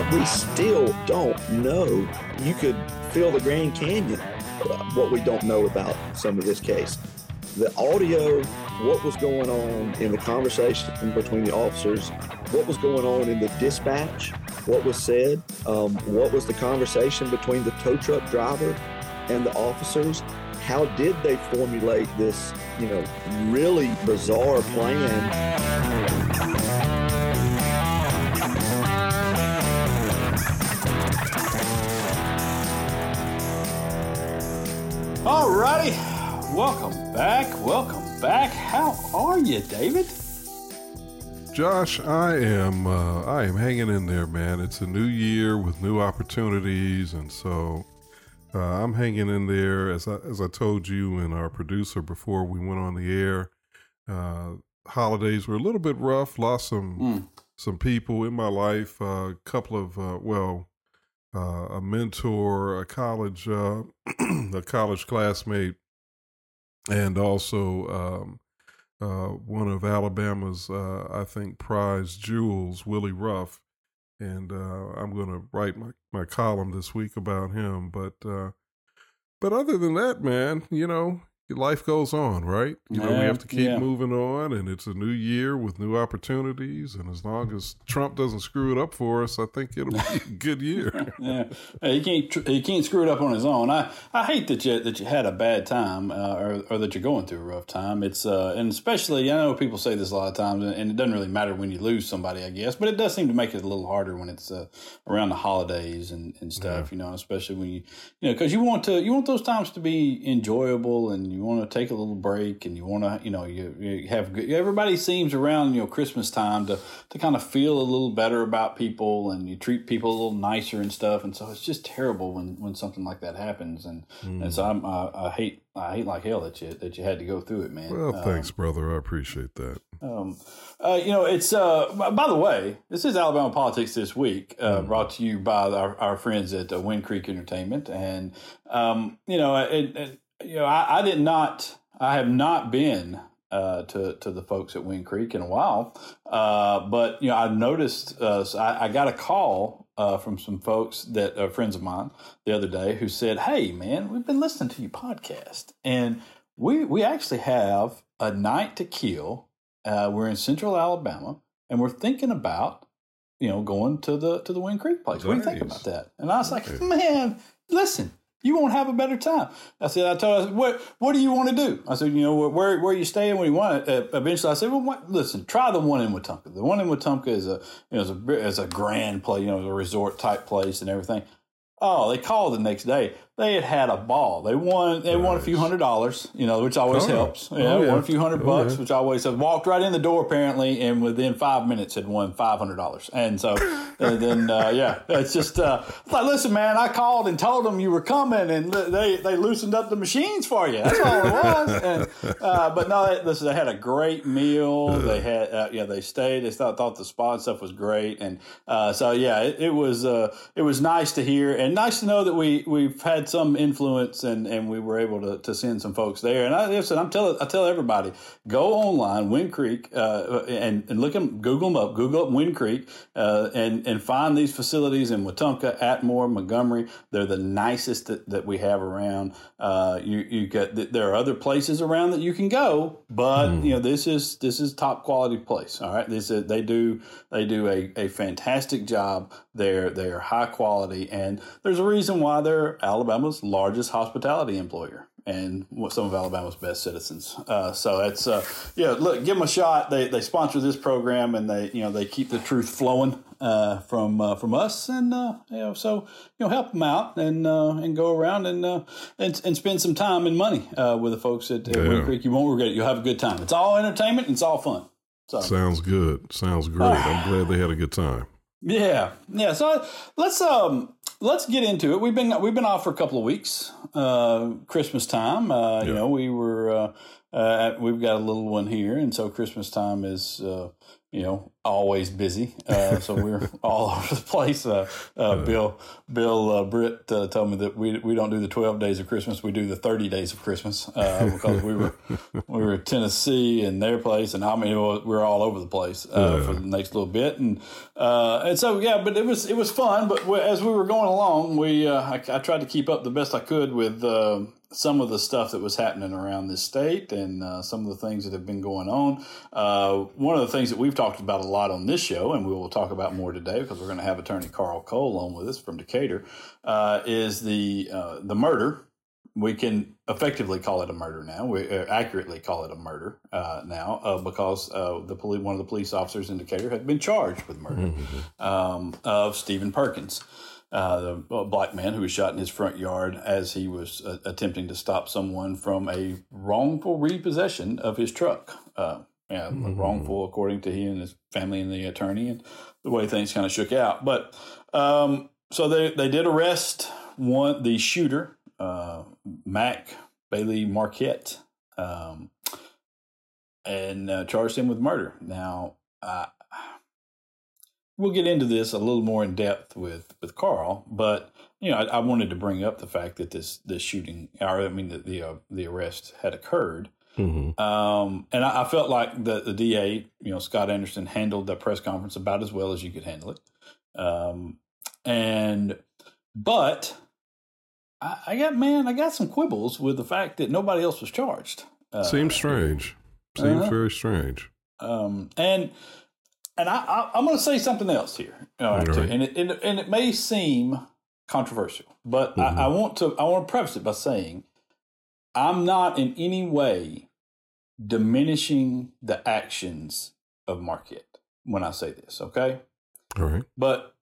but we still don't know. You could fill the Grand Canyon, what we don't know about some of this case. The audio, what was going on in the conversation between the officers, what was going on in the dispatch, what was said, um, what was the conversation between the tow truck driver and the officers, how did they formulate this, you know, really bizarre plan? All righty. Welcome back. Welcome back. How are you, David? Josh, I am uh, I am hanging in there, man. It's a new year with new opportunities, and so uh, I'm hanging in there. As I as I told you and our producer before we went on the air, uh, holidays were a little bit rough. Lost some Mm. some people in my life. A couple of uh, well, uh, a mentor, a college uh, a college classmate, and also. Um, uh, one of Alabama's, uh, I think, prize jewels, Willie Ruff. And uh, I'm going to write my, my column this week about him. But uh, but other than that, man, you know, life goes on, right? You know, we have to keep yeah. moving on, and it's a new year with new opportunities. And as long as Trump doesn't screw it up for us, I think it'll be a good year. Yeah, Hey, he can't. He can't screw it up on his own. I, I hate that you that you had a bad time, uh, or, or that you're going through a rough time. It's uh, and especially I know people say this a lot of times, and, it doesn't really matter when you lose somebody, I guess, but it does seem to make it a little harder when it's uh, around the holidays and, and stuff. You know, especially when you you know because you want to you want those times to be enjoyable, and you want to take a little break, and you want to you know you, you have good. Everybody seems around you know Christmas time to to kind of feel a little better about people, and you treat people a little nicer and stuff. And so it's just terrible when, when something like that happens. And and so I'm, I, I hate I hate like hell that you that you had to go through it, man. Well, Um, thanks, brother. I appreciate that. um, uh, you know, it's uh, by the way, this is Alabama politics this week, uh, brought to you by our, our friends at uh, Wind Creek Entertainment, and um, you know, it, it, you know, I, I did not, I have not been uh, to to the folks at Wind Creek in a while, uh, but you know, I've noticed. Uh, so I, I got a call uh, from some folks that are friends of mine the other day who said, "Hey, man, we've been listening to your podcast, and we we actually have a night to kill." Uh, we're in Central Alabama, and we're thinking about, you know, going to the to the Wind Creek place. What do you think about that? And I was like, man, listen, you won't have a better time. I said, I told her, what what do you want to do? I said, you know, where where you staying? What do you want? Uh, eventually, I said, well, what, listen, try the one in Wetumpka. The one in Wetumpka is a you know is a is a grand place, you know, a resort type place and everything. Oh, they called the next day. They had had a ball. They won. They won a few hundred dollars, you know, which always Oh. helps. Yeah, Oh, yeah. won a few hundred Oh, bucks, yeah. which always helps. Walked right in the door apparently, and within five minutes had won five hundred dollars. And so, and then uh, yeah, it's just uh, like, listen, man, I called and told them you were coming, and they they loosened up the machines for you. That's all it was. And, uh, but no, they, listen, they had a great meal. They had uh, yeah, they stayed. They thought thought the spa and stuff was great, and uh, so yeah, it, it was uh, it was nice to hear and nice to know that we we've had some influence and, and we were able to, to send some folks there. And I listen, I'm telling I tell everybody go online Wind Creek uh, and and look them Google them up Google up Wind Creek uh, and and find these facilities in Wetumpka, Atmore, Montgomery. They're the nicest that, that we have around. Uh, you you get there are other places around that you can go, but you know this is this is top quality place. All right, this is, they do they do a, a fantastic job. They're they're high quality, and there's a reason why they're Alabama's largest hospitality employer and some of Alabama's best citizens. Uh, so it's uh, yeah, look, give them a shot. They they sponsor this program, and they you know they keep the truth flowing uh, from uh, from us, and uh, you know so you know help them out and uh, and go around and uh, and and spend some time and money uh, with the folks at, at Yeah. Wind Creek. You won't regret it. You'll have a good time. It's all entertainment. and It's all fun. So Sounds good. Sounds great. I'm glad they had a good time. yeah, yeah. So let's um let's get into it. We've been we've been off for a couple of weeks. Uh, Christmas time. Uh, You know, we were uh, uh, we've got a little one here, and so Christmas time is uh, you know, always busy. Uh, so we're all over the place. Uh, uh, Bill, Bill, uh, Britt uh, told me that we we don't do the twelve days of Christmas. We do the thirty days of Christmas uh, because we were we were in Tennessee and their place, and I mean we're all over the place uh, for the next little bit, and uh, and so yeah, but it was it was fun. But as we were going along, we uh, I, I tried to keep up the best I could with. Some of the stuff that was happening around this state and uh, some of the things that have been going on. Uh, one of the things that we've talked about a lot on this show, and we will talk about more today because we're going to have attorney Carl Cole on with us from Decatur, uh, is the uh, the murder. We can effectively call it a murder now. We uh, accurately call it a murder uh, now because the police, one of the police officers in Decatur had been charged with murder mm-hmm. um, of Stephen Perkins uh, the black man who was shot in his front yard as he was uh, attempting to stop someone from a wrongful repossession of his truck. Uh, yeah, mm-hmm. wrongful according to he and his family and the attorney, and the way things kind of shook out. But um, so they they did arrest one the shooter, uh, Mac Bailey Marquette, um, and uh, charged him with murder. Now. Uh, we'll get into this a little more in depth with with Carl, but you know, I, I wanted to bring up the fact that this this shooting, or I mean, that the uh, the arrest had occurred. Mm-hmm. Um, and I, I, felt like the, the DA, you know, Scott Anderson handled that press conference about as well as you could handle it. Um, and, but I, I, got, man, I got some quibbles with the fact that nobody else was charged. Uh, Seems strange. Seems uh, very strange. Um, and and I, am going to say something else here, right. and, it, and, and it may seem controversial, but mm-hmm. I, I, want to I want to preface it by saying I'm not in any way diminishing the actions of Marquette when I say this. Okay, all right, but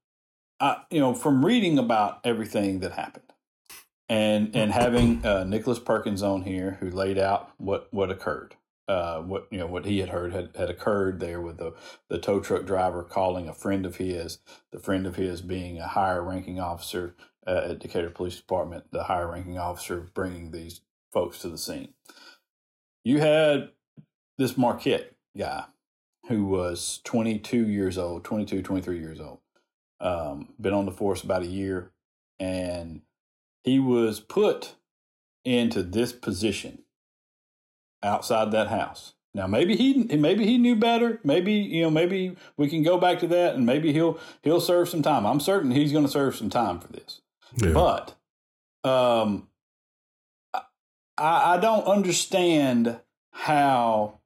I, you know, from reading about everything that happened. And and having uh, Nicholas Perkins on here, who laid out what what occurred, uh, what you know what he had heard had, had occurred there with the the tow truck driver calling a friend of his, the friend of his being a higher ranking officer uh, at Decatur Police Department, the higher ranking officer bringing these folks to the scene. You had this Marquette guy who was 22 years old, 22, 23 years old, um, been on the force about a year, and he was put into this position outside that house. Now maybe he maybe he knew better. Maybe you know maybe we can go back to that and maybe he'll he'll serve some time. I'm certain he's going to serve some time for this. Yeah. But um I I don't understand how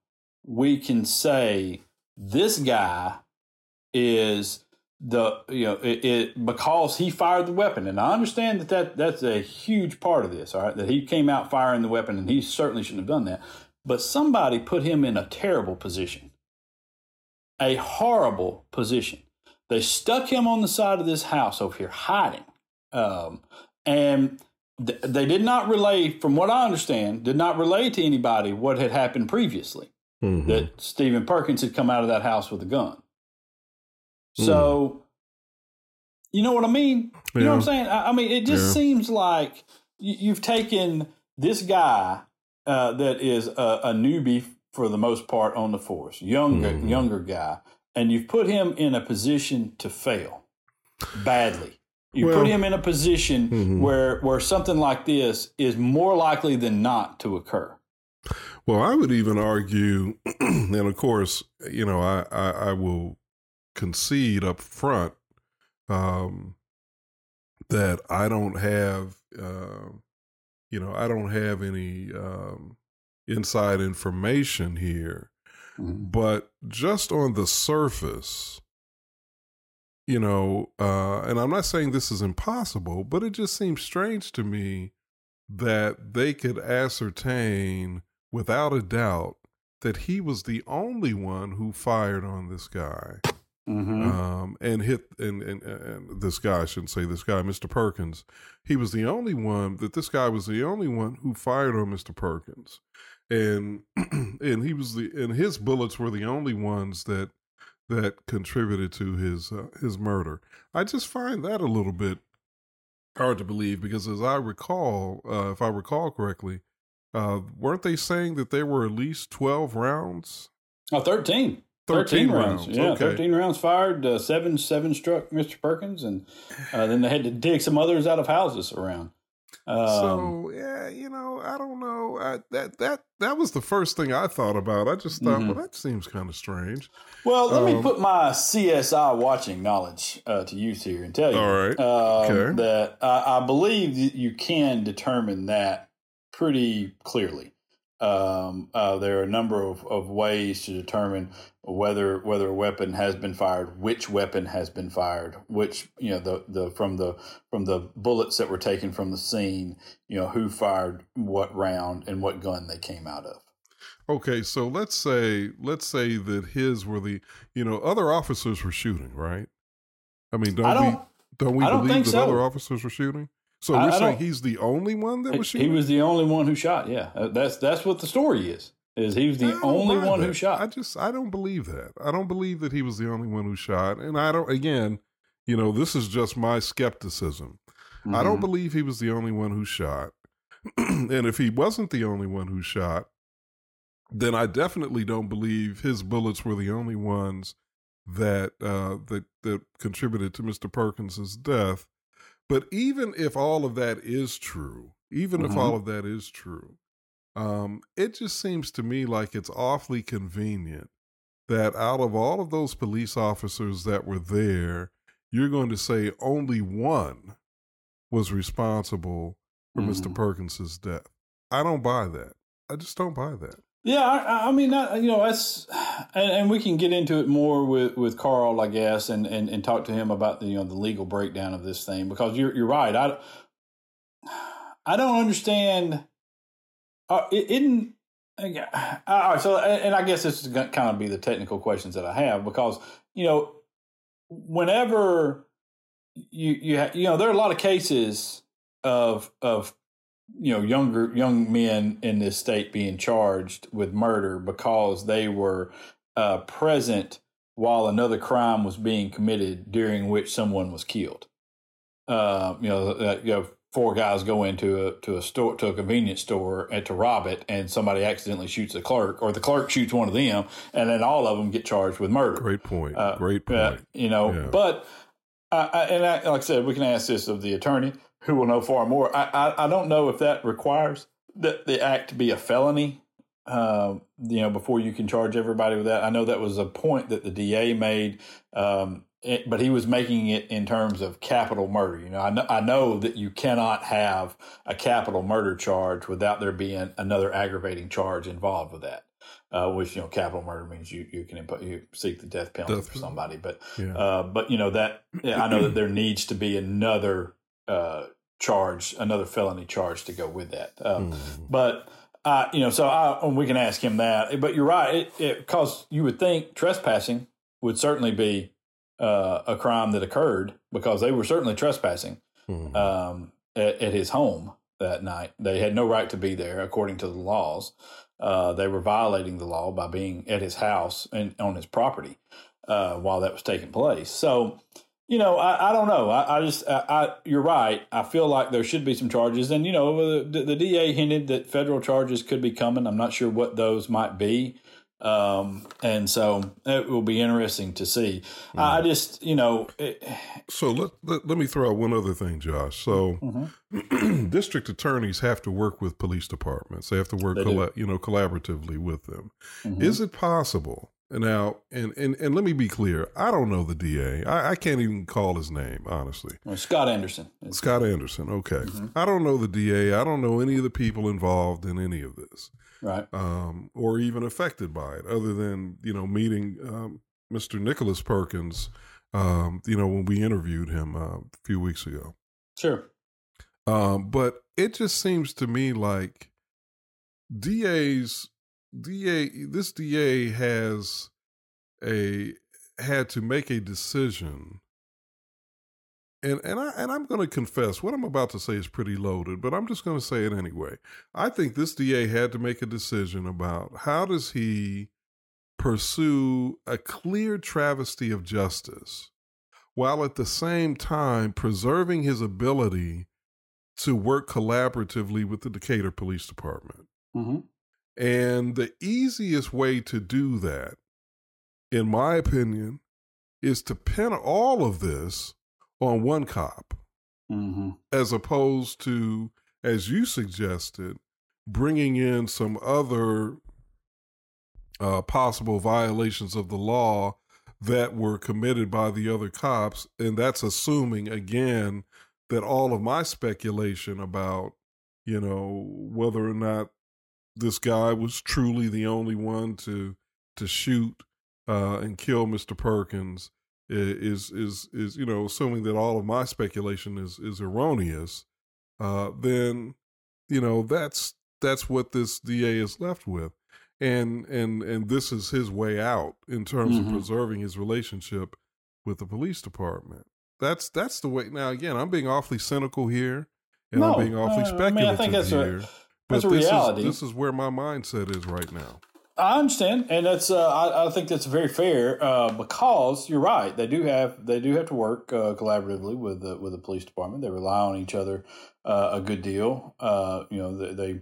we can say this guy is the you know it, it, because he fired the weapon. And i understand that, that that's a huge part of this all right? That he came out firing the weapon and he certainly shouldn't have done that. But somebody put him in a terrible position. A horrible position. They stuck him on the side of this house over here hiding. Um, and th- they did not relay from what i understand did not relay to anybody what had happened previously. Mm-hmm. that stephen perkins had come out of that house with a gun so, mm. you know what I mean? You yeah. know what I'm saying? I, I mean, it just yeah. seems like you, have taken this guy uh, that is a, a, newbie for the most part on the force, younger mm. younger guy, and you've put him in a position to fail badly. You well, put him in a position mm-hmm. where where something like this is more likely than not to occur. Well, I would even argue, and of course, you know, I, I, I will concede up front um, that I don't have, uh, you know, I don't have any um, inside information here. Mm-hmm. But just on the surface, you know, uh, and I'm not saying this is impossible, but it just seems strange to me that they could ascertain without a doubt that he was the only one who fired on this guy. Mm-hmm. Um, and hit and, and, and this guy I shouldn't say this guy, Mr. Perkins. He was the only one that this guy was the only one who fired on Mr. Perkins, and and he was the and his bullets were the only ones that that contributed to his uh, his murder. I just find that a little bit hard to believe because as I recall, uh, if I recall correctly, uh, weren't they saying that there were at least 12 rounds? Oh, 13. 13, 13 rounds. rounds. Yeah, okay. 13 rounds fired. Uh, seven seven struck Mr. Perkins, and uh, then they had to dig some others out of houses around. Um, so yeah, you know, I don't know. I, that that that was the first thing I thought about. I just thought, mm-hmm. well, that seems kind of strange. Well, let um, me put my CSI watching knowledge uh, to use here and tell you. All right. Um, okay. That I, I believe you can determine that pretty clearly. Um, uh, there are a number of, of ways to determine whether whether a weapon has been fired, which weapon has been fired, which you know the the from the from the bullets that were taken from the scene, you know who fired what round and what gun they came out of. Okay, so let's say let's say that his were the you know other officers were shooting, right? I mean, don't, I don't we don't we don't believe that so. other officers were shooting? So we're saying he's the only one that was shooting. He was the only one who shot. Yeah, uh, that's that's what the story is. Is he was the only one that. who shot? I just I don't believe that. I don't believe that he was the only one who shot. And I don't. Again, you know, this is just my skepticism. Mm-hmm. I don't mm-hmm. believe he was the only one who shot. and if he wasn't the only one who shot, then I definitely don't believe his bullets were the only ones that uh, that that contributed to Mr. Perkins's death. But even if all of that is true, even mm-hmm. if all of that is true, um, it just seems to me like it's awfully convenient that out of all of those police officers that were there, you're going to say only one was responsible for mm-hmm. Mr. Perkins's death. I don't buy that. I just don't buy that. Yeah, I, I mean, you know, that's, and, and, we can get into it more with, with Carl, I guess, and, and, and talk to him about the you know the legal breakdown of this thing because you're you're right. I I don't understand. Uh, isn't uh, all right. So, and I guess this is going to kind of be the technical questions that I have because you know, whenever you you ha- you know, there are a lot of cases of of you know younger young men in this state being charged with murder because they were uh, present while another crime was being committed during which someone was killed. Uh, you know, uh, you know, four guys go into a to a store to a convenience store and to rob it, and somebody accidentally shoots the clerk, or the clerk shoots one of them, and then all of them get charged with murder. Great point. Uh, Great point. you know, yeah. but I, and I, like I said, we can ask this of the attorney who will know far more. I, I, I don't know if that requires that the act to be a felony, uh, you know, before you can charge everybody with that. I know that was a point that the DA made, um, it, but he was making it in terms of capital murder. You know, I know, I know that you cannot have a capital murder charge without there being another aggravating charge involved with that. Uh, which you know, capital murder means you you can impo- you seek the death penalty death. for somebody, but yeah. uh, but you know that I know that there needs to be another uh, charge, another felony charge to go with that. Um, mm. But uh, you know, so I, we can ask him that. But you're right, because you would think trespassing would certainly be uh, a crime that occurred because they were certainly trespassing mm. um, at, at, his home that night. They had no right to be there according to the laws. Uh, they were violating the law by being at his house and on his property uh, while that was taking place. So you know, I, I don't know. I, I just, I, I, you're right. I feel like there should be some charges, and you know, the, the DA hinted that federal charges could be coming. I'm not sure what those might be, um, and so it will be interesting to see. Mm-hmm. I just, you know, it, so let, let, let me throw out one other thing, Josh. So, mm-hmm. district attorneys have to work with police departments. They have to work, colla- you know, collaboratively with them. Mm-hmm. Is it possible now, and, and and let me be clear. I don't know the DA. I, I can't even call his name, honestly. Well, Scott Anderson. Scott Anderson. Okay. Mm-hmm. I don't know the DA. I don't know any of the people involved in any of this. Right. Um, or even affected by it, other than you know meeting um, Mr. Nicholas Perkins. Um, you know when we interviewed him uh, a few weeks ago. Sure. Um, but it just seems to me like DA's DA this DA has a had to make a decision and and I and I'm going to confess what I'm about to say is pretty loaded, but I'm just going to say it anyway. I think this DA had to make a decision about how does he pursue a clear travesty of justice while at the same time preserving his ability to work collaboratively with the Decatur Police Department. Mm-hmm. And the easiest way to do that, in my opinion, is to pin all of this on one cop, mm-hmm. as opposed to, as you suggested, bringing in some other uh, possible violations of the law that were committed by the other cops. And that's assuming, again, that all of my speculation about, you know, whether or not this guy was truly the only one to to shoot uh, and kill Mr. Perkins is is is you know assuming that all of my speculation is is erroneous, uh, then you know that's that's what this DA is left with, and and and this is his way out in terms mm-hmm. of preserving his relationship with the police department. That's that's the way. Now again, I'm being awfully cynical here, and no, I'm being awfully uh, speculative I mean, I think that's here. A, but this reality. Is, this is where my mindset is right now. I understand, and that's uh, I, I, think that's very fair uh, because you're right. They do have they do have to work uh, collaboratively with the with the police department. They rely on each other uh, a good deal. Uh, you know, they, they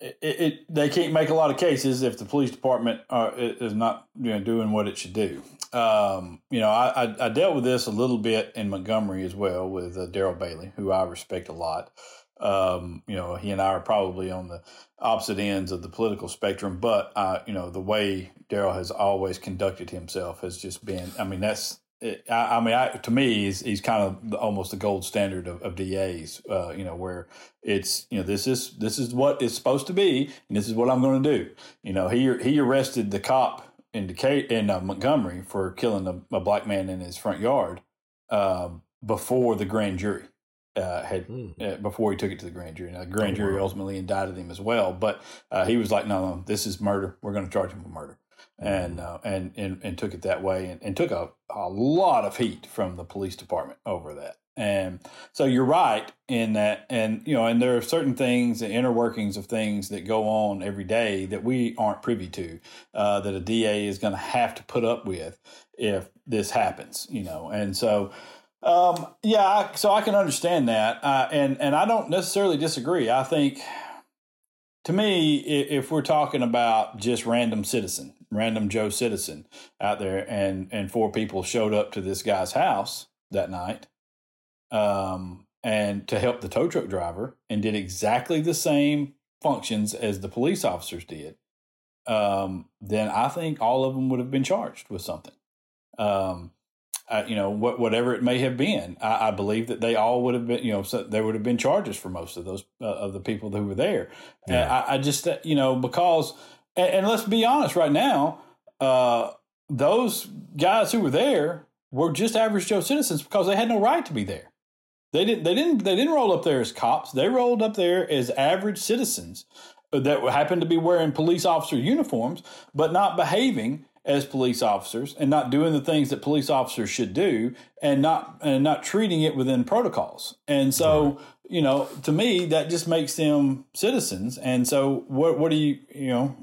it, it, they can't make a lot of cases if the police department are, is not you know doing what it should do. Um, you know, I, I, I, dealt with this a little bit in Montgomery as well with uh, Daryl Bailey, who I respect a lot. Um, you know, he and I are probably on the opposite ends of the political spectrum, but uh, you know, the way Daryl has always conducted himself has just been. I mean, that's. I, I, mean, I, to me, he's, he's kind of the, almost the gold standard of, of DAs. Uh, you know, where it's you know this is this is what it's supposed to be, and this is what I'm going to do. You know, he he arrested the cop in in uh, Montgomery for killing a, a, black man in his front yard uh, before the grand jury uh, had mm. uh, before he took it to the grand jury. Now, the grand oh, jury wow. ultimately indicted him as well, but uh, he was like, "No, no, this is murder. We're going to charge him with murder," and uh, and, and and took it that way, and, and took a, a lot of heat from the police department over that. And so you're right in that, and you know, and there are certain things, the inner workings of things that go on every day that we aren't privy to, uh, that a DA is going to have to put up with if this happens, you know, and so um, yeah, I, so I can understand that, uh, and and I don't necessarily disagree. I think, to me, if we're talking about just random citizen, random Joe citizen out there, and and four people showed up to this guy's house that night, um, and to help the tow truck driver, and did exactly the same functions as the police officers did, um, then I think all of them would have been charged with something. Um, uh, you know, what, whatever it may have been. I, I, believe that they all would have been, you know, so there would have been charges for most of those uh, of the people who were there. Yeah. I, I, just, uh, you know, because, and, and let's be honest, right now, uh, those guys who were there were just average Joe citizens because they had no right to be there. They didn't. They didn't. They didn't roll up there as cops. They rolled up there as average citizens that happened to be wearing police officer uniforms, but not behaving as police officers and not doing the things that police officers should do and not and not treating it within protocols. And so, right. you know, to me that just makes them citizens. And so what what do you, you know,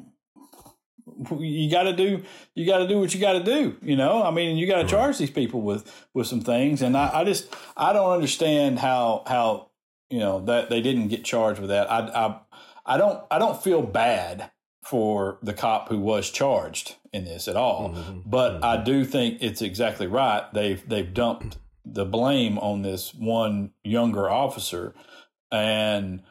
you got to do you got to do what you got to do you know i mean you got to charge these people with with some things and I, I just i don't understand how how you know that they didn't get charged with that i i i don't i don't feel bad for the cop who was charged in this at all. Mm-hmm. But mm-hmm. I do think it's exactly right. They've they've dumped the blame on this one younger officer, and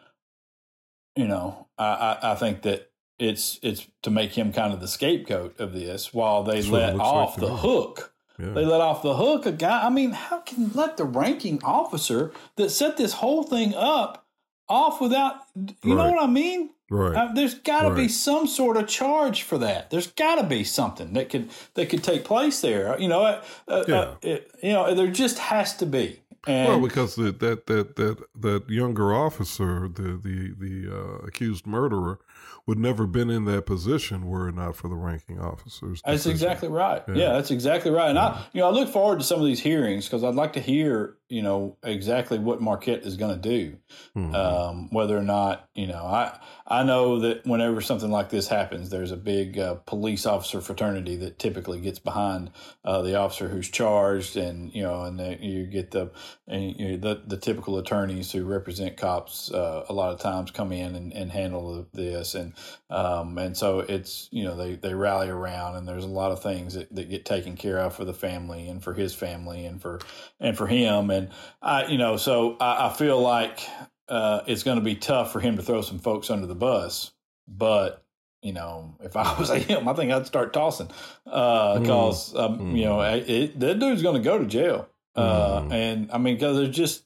you know I, I, I think that it's it's to make him kind of the scapegoat of this while they That's let off like the hook. Yeah. They let off the hook a guy. I mean, how can you let the ranking officer that set this whole thing up off without you right. know what I mean? Right. Uh, there's got to right. be some sort of charge for that. There's got to be something that could that could take place there. You know, uh, uh, yeah. Uh, it, you know, there just has to be. And, well, because the, that that that that younger officer, the the the uh, accused murderer, would never been in that position were it not for the ranking officers. That's exactly right. Yeah. yeah. that's exactly right. And yeah. I, you know, I look forward to some of these hearings because I'd like to hear you know exactly what Marquette is going to do, Mhm. um, whether or not you know. I I know that whenever something like this happens, there's a big uh, police officer fraternity that typically gets behind uh, the officer who's charged, and you know, and the, you get the and you know, the the typical attorneys who represent cops uh, a lot of times come in and, and handle this, and um, and so it's you know they they rally around, and there's a lot of things that, that get taken care of for the family and for his family and for and for him, and I you know so I, I feel like uh, it's going to be tough for him to throw some folks under the bus, but you know, if I was him, I think I'd start tossing because uh, um, you know it, it, that dude's going to go to jail. Uh, Mhm. And I mean, because there's just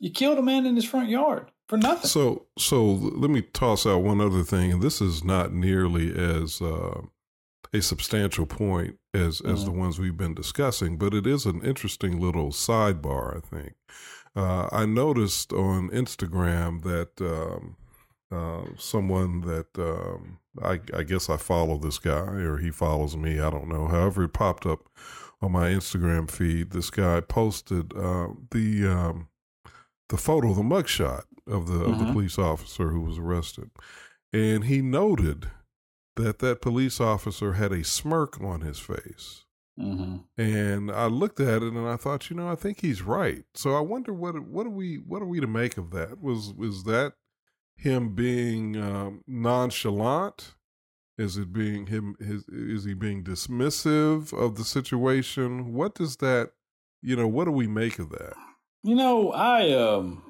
you killed a man in his front yard for nothing. So, so let me toss out one other thing, and this is not nearly as uh, a substantial point as as the ones we've been discussing, but it is an interesting little sidebar. I think uh, I noticed on Instagram that um, uh, someone that um, I, I guess I follow this guy or he follows me. I don't know. However, it popped up on my Instagram feed. This guy posted uh, the um, the photo, the mugshot of the of the Mhm. police officer who was arrested, and he noted that that police officer had a smirk on his face. hmm And I looked at it and I thought, you know, I think he's right. So I wonder what what are we what are we to make of that? Was was that him being um, nonchalant? Is it being him? His, is he being dismissive of the situation? What does that? You know, what do we make of that? You know, I um,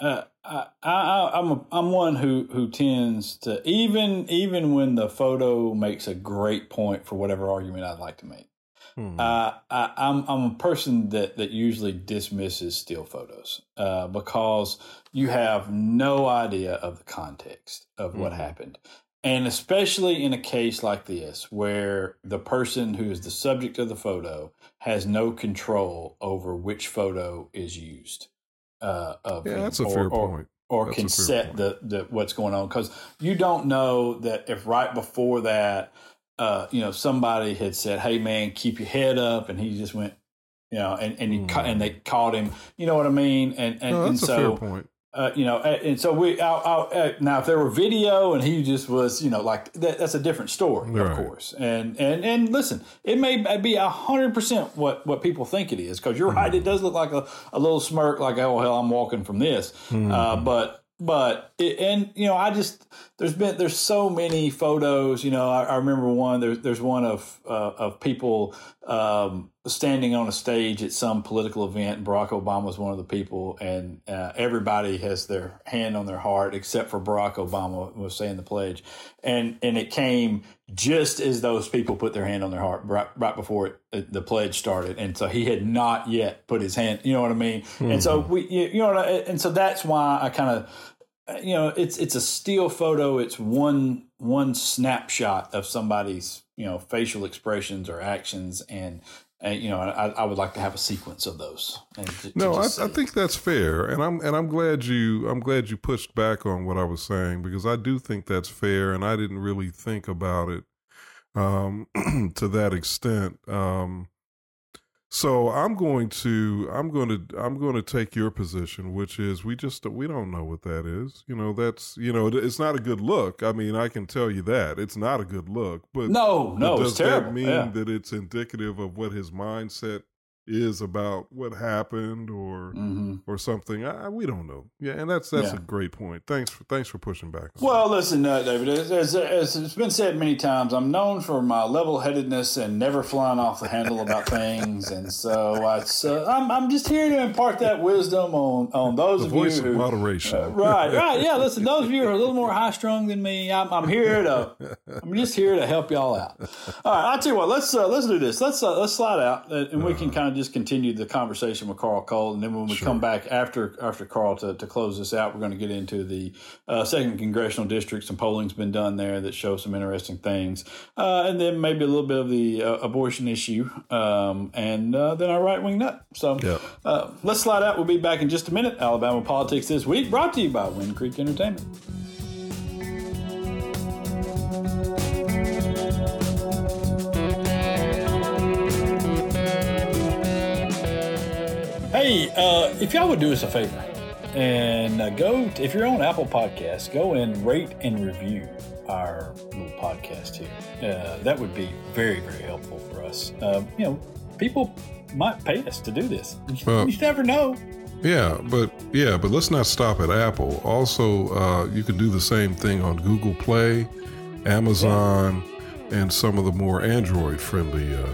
uh, I, I I'm a, I'm one who who tends to even even when the photo makes a great point for whatever argument I'd like to make. Hmm. Uh, I, I'm I'm a person that that usually dismisses still photos uh, because you have no idea of the context of what Mhm. happened, and especially in a case like this where the person who is the subject of the photo has no control over which photo is used. Uh, of yeah, him, that's a or- fair or- point. or That's can set the, the what's going on because you don't know that if right before that uh you know somebody had said hey man keep your head up and he just went you know and and, he ca- Hmm. and they caught him you know what i mean and and, no, and so fair point. Uh, you know, and, so we I'll, I'll, uh, now if there were video and he just was, you know, like that, that's a different story, Right. of course. And and and listen, it may be a hundred percent what what people think it is because you're right. Mm-hmm. It does look like a, a little smirk, like oh hell, I'm walking from this. Uh, Mhm. but but it, and you know, I just there's been there's so many photos. You know, I, I remember one. There's there's one of uh, of people um, standing on a stage at some political event. and Barack Obama was one of the people, and uh, everybody has their hand on their heart except for Barack Obama was saying the pledge, and and it came just as those people put their hand on their heart right, right before it, the pledge started, and so he had not yet put his hand. You know what I mean? And so we, you, you know, what I, and so that's why I kind of you know it's it's a still photo it's one one snapshot of somebody's you know facial expressions or actions and, and you know I, I would like to have a sequence of those and to- to No, I, I think that's fair, and I'm and I'm glad you I'm glad you pushed back on what I was saying because I do think that's fair, and I didn't really think about it um, to that extent. Um, so I'm going to I'm going to I'm going to take your position, which is we just we don't know what that is. You know, that's you know it's not a good look. I mean, I can tell you that it's not a good look. But no no does it's terrible that mean yeah. that it's indicative of what his mindset is about what happened or hmm or something? I, we don't know. Yeah, and that's that's Yeah. a great point. Thanks for thanks for pushing back. Well, listen, uh, David, as, as, as it's been said many times, I'm known for my level headedness and never flying off the handle about things. And so I, uh, I'm, I'm just here to impart that wisdom on, on those the of voice you of who. moderation. Uh, right, right, yeah. Listen, those of you who are a little more high strung than me, I'm, I'm here to, I'm just here to help y'all out. All right, I'll tell you what. Let's uh, let's do this. Let's uh, let's slide out, uh, and we can kind of just continue the conversation with Carl Cole, and then when we Sure. come back after after Carl to, to close this out, we're going to get into the uh, second congressional district. Some polling's been done there that shows some interesting things, uh, and then maybe a little bit of the uh, abortion issue, um, and uh, then our right wing nut. So uh, let's slide out. We'll be back in just a minute. Alabama politics this week, brought to you by Wind Creek Entertainment. Hey, uh, if y'all would do us a favor and uh, go, to, if you're on Apple Podcasts, go and rate and review our little podcast here. Uh, that would be very, very helpful for us. Uh, you know, people might pay us to do this. You, Well- you never know. Yeah, but yeah, but let's not stop at Apple. Also, uh, you can do the same thing on Google Play, Amazon, and some of the more Android-friendly, uh,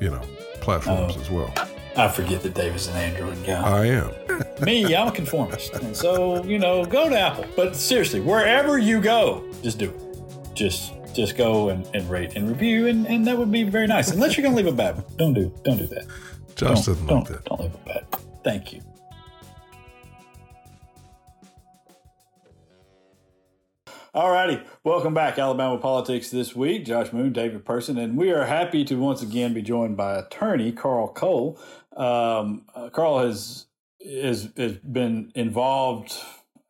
you know, platforms Oh. as well. I forget that Dave is an Android guy. I am. Me, I'm a conformist. And so, you know, go to Apple. But seriously, wherever you go, just do it. Just just go and, and rate and review and, and that would be very nice. Unless you're gonna leave a bad one. Don't do don't do that. Josh don't, doesn't don't, like that. Don't leave a bad. one. Thank you. All righty. Welcome back, Alabama Politics this week. Josh Moon, David Person, and we are happy to once again be joined by attorney Carl Cole. Um, uh, Carl has, has has been involved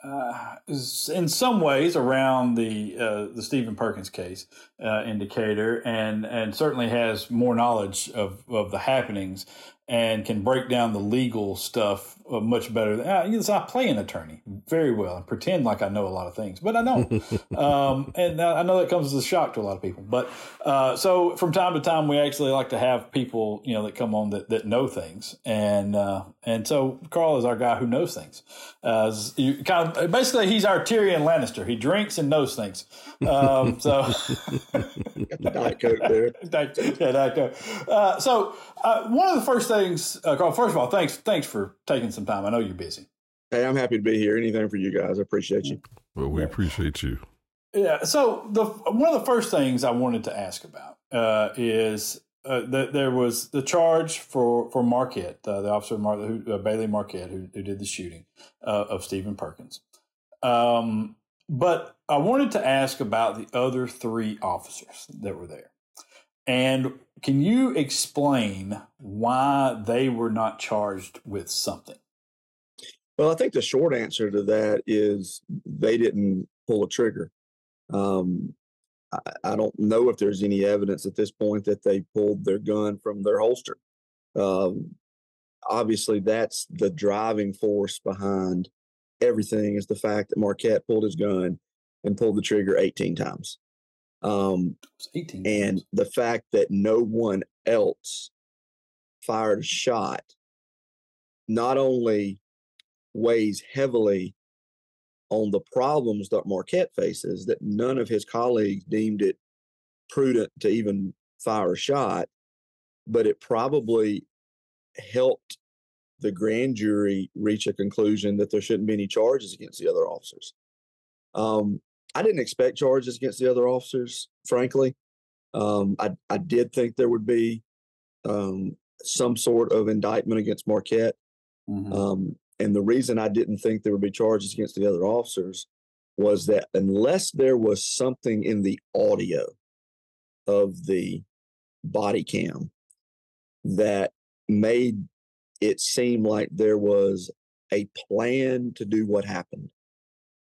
uh, in some ways around the uh, the Stephen Perkins case uh, in Decatur, and and certainly has more knowledge of of the happenings and can break down the legal stuff uh, much better. Than, uh, yes, I play an attorney very well and pretend like I know a lot of things, but I don't. um, and I know that comes as a shock to a lot of people. But uh, so from time to time, we actually like to have people, you know, that come on that, that know things, and uh, and so Carl is our guy who knows things. Uh, you kind of basically he's our Tyrion Lannister. He drinks and knows things. Um, so. Got the Diet Coke there. Yeah, that go. Uh, so uh, one of the first things, uh, Carl. First of all, thanks thanks for taking some time. I know you're busy. Hey, I'm happy to be here. Anything for you guys. I appreciate you. Well, we appreciate you. Yeah. So the one of the first things I wanted to ask about uh, is uh, there was the charge for for Marquette, uh, the officer Mar- who, uh, Bailey Marquette, who, who did the shooting uh, of Stephen Perkins. Um, but I wanted to ask about the other three officers that were there, and can you explain why they were not charged with something? Well, I think the short answer to that is they didn't pull a trigger. Um, I, I don't know if there's any evidence at this point that they pulled their gun from their holster. Um, obviously, that's the driving force behind everything is the fact that Marquette pulled his gun and pulled the trigger 18 times. Um, It's 18 and months. the fact that no one else fired a shot not only weighs heavily on the problems that Marquette faces, that none of his colleagues deemed it prudent to even fire a shot, but it probably helped the grand jury reach a conclusion that there shouldn't be any charges against the other officers. Um, I didn't expect charges against the other officers, frankly. Um, I, I did think there would be um, some sort of indictment against Marquette. Mhm. And the reason I didn't think there would be charges against the other officers was that unless there was something in the audio of the body cam that made it seem like there was a plan to do what happened,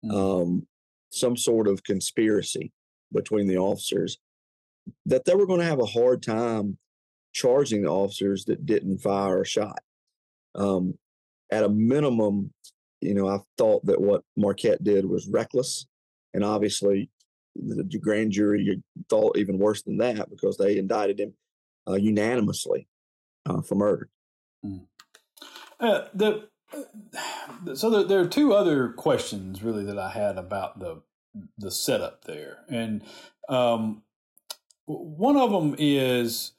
Mm. um, some sort of conspiracy between the officers, that they were going to have a hard time charging the officers that didn't fire a shot. Um, at a minimum, you know, I thought that what Marquette did was reckless, and obviously, the, grand jury thought even worse than that because they indicted him uh, unanimously uh, for murder. Uh, the uh, so there, there are two other questions really that I had about the the setup there, and um, one of them is.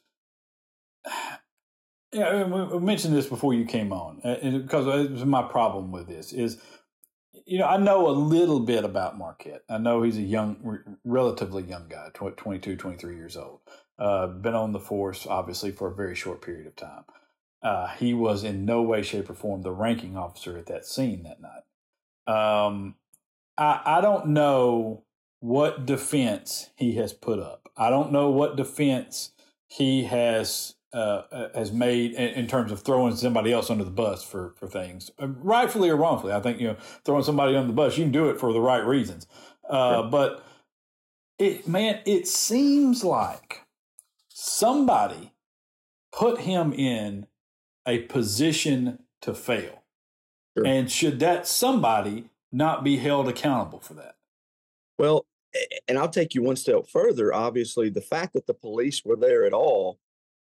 Yeah, we mentioned this before you came on, uh, because it was my problem with this is, you know, I know a little bit about Marquette. I know he's a young, relatively young guy, tw- 22, 23 years old. Uh, been on the force, obviously, for a very short period of time. Uh, he was in no way, shape, or form the ranking officer at that scene that night. Um, I, I don't know what defense he has put up. I don't know what defense he has uh, uh, has made in, in terms of throwing somebody else under the bus for for things, uh, rightfully or wrongfully. I think you know throwing somebody under the bus, you can do it for the right reasons. Uh, But it, man, it seems like somebody put him in a position to fail? Sure. And should that somebody not be held accountable for that? Well, and I'll take you one step further. Obviously, the fact that the police were there at all,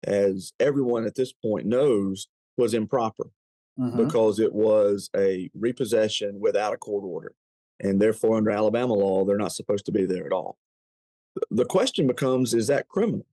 as everyone at this point knows, was improper Mhm. because it was a repossession without a court order. And therefore, under Alabama law, they're not supposed to be there at all. The question becomes is that criminal?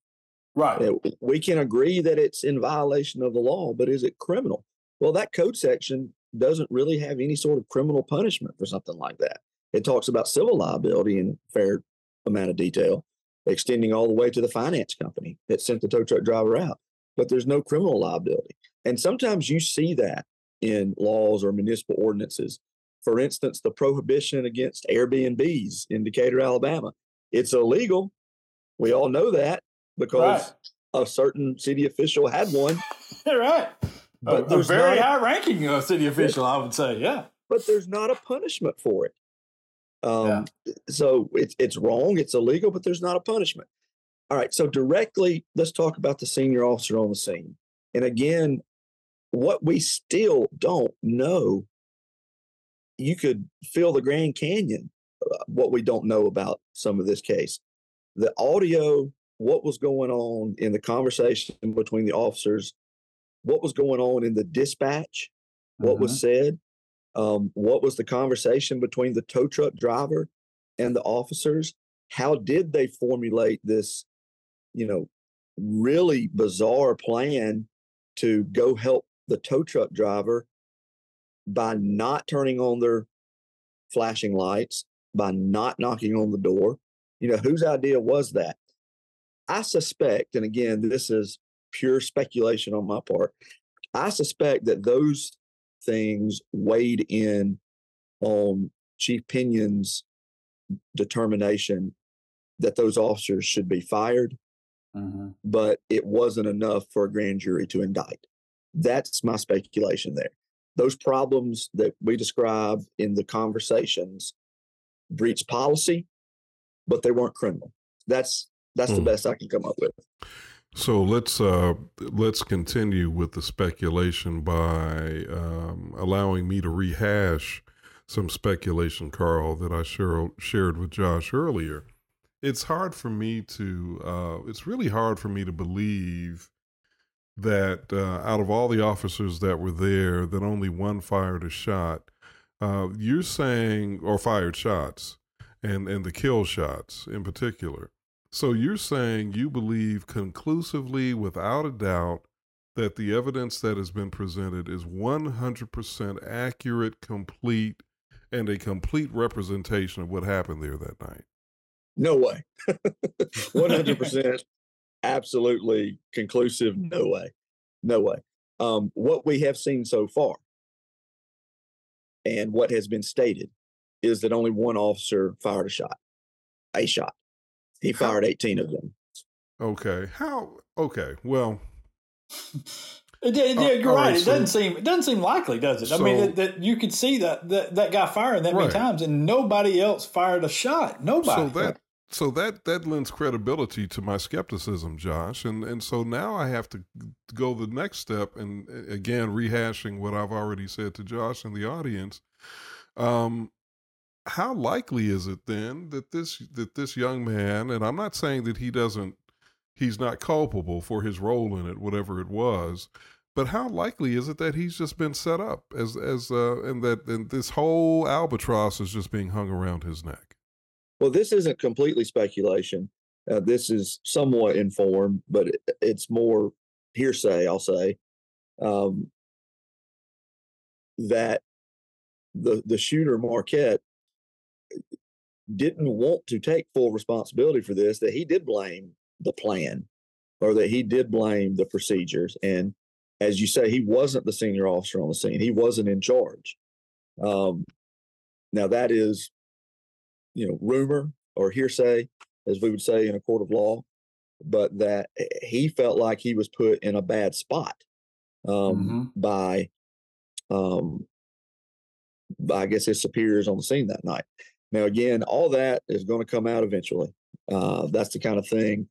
Right. We can agree that it's in violation of the law, but is it criminal? Well, that code section doesn't really have any sort of criminal punishment for something like that. It talks about civil liability in fair amount of detail, extending all the way to the finance company that sent the tow truck driver out. But there's no criminal liability. And sometimes you see that in laws or municipal ordinances. For instance, the prohibition against Airbnbs in Decatur, Alabama. It's illegal. We all know that because Right. a certain city official had one, right. but a, a very not high ranking uh, city official, I would say. Yeah. but there's not a punishment for it. Um, So it's it's wrong, it's illegal, but there's not a punishment. All right, so directly, let's talk about the senior officer on the scene. And again, what we still don't know, you could fill the Grand Canyon. uh, What we don't know about some of this case, the audio, what was going on in the conversation between the officers, what was going on in the dispatch, what was said, um, what was the conversation between the tow truck driver and the officers? How did they formulate this you know really bizarre plan to go help the tow truck driver by not turning on their flashing lights by not knocking on the door? You know whose idea was that? I suspect and again this is pure speculation on my part i suspect that those things weighed in on Chief Pinion's determination that those officers should be fired, Mhm. but it wasn't enough for a grand jury to indict. That's my speculation there. Those problems that we describe in the conversations breached policy, but they weren't criminal. That's that's the Hmm. best I can come up with. So let's uh, let's continue with the speculation by um, allowing me to rehash some speculation, Carl, that I share, shared with Josh earlier. It's hard for me to. Uh, it's really hard for me to believe that uh, out of all the officers that were there, that only one fired a shot. Uh, you're saying, or fired shots, and and the kill shots in particular. So you're saying you believe conclusively, without a doubt, that the evidence that has been presented is 100% accurate, complete, and a complete representation of what happened there that night. No way. 100% absolutely conclusive. No way. No way. Um, what we have seen so far and what has been stated is that only one officer fired a shot, a shot. He How- fired 18 of them. Okay. How? Okay. Well, It, it, yeah, you're all right. right, It so- doesn't seem it doesn't seem likely, does it? I mean, that, that you could see that, that that guy firing that many times, and nobody else fired a shot. Nobody. so that so that that lends credibility to my skepticism, Josh, and and so now I have to go the next step, and uh, again rehashing what I've already said to Josh and the audience. Um, how likely is it then that this that this young man, and I'm not saying that he doesn't, he's not culpable for his role in it, whatever it was. But how likely is it that he's just been set up as as uh, and that and this whole albatross is just being hung around his neck? Well, this isn't completely speculation. Uh, this is somewhat informed, but it, it's more hearsay, I'll say. Um, that the the shooter Marquette didn't want to take full responsibility for this. That he did blame the plan, or that he did blame the procedures. And as you say, he wasn't the senior officer on the scene. He wasn't in charge. Um, now that is you know, rumor or hearsay, as we would say in a court of law, but that he felt like he was put in a bad spot um, by, um, by, I guess, his superiors on the scene that night. Now, again, all that is going to come out eventually. Uh, that's the kind of thing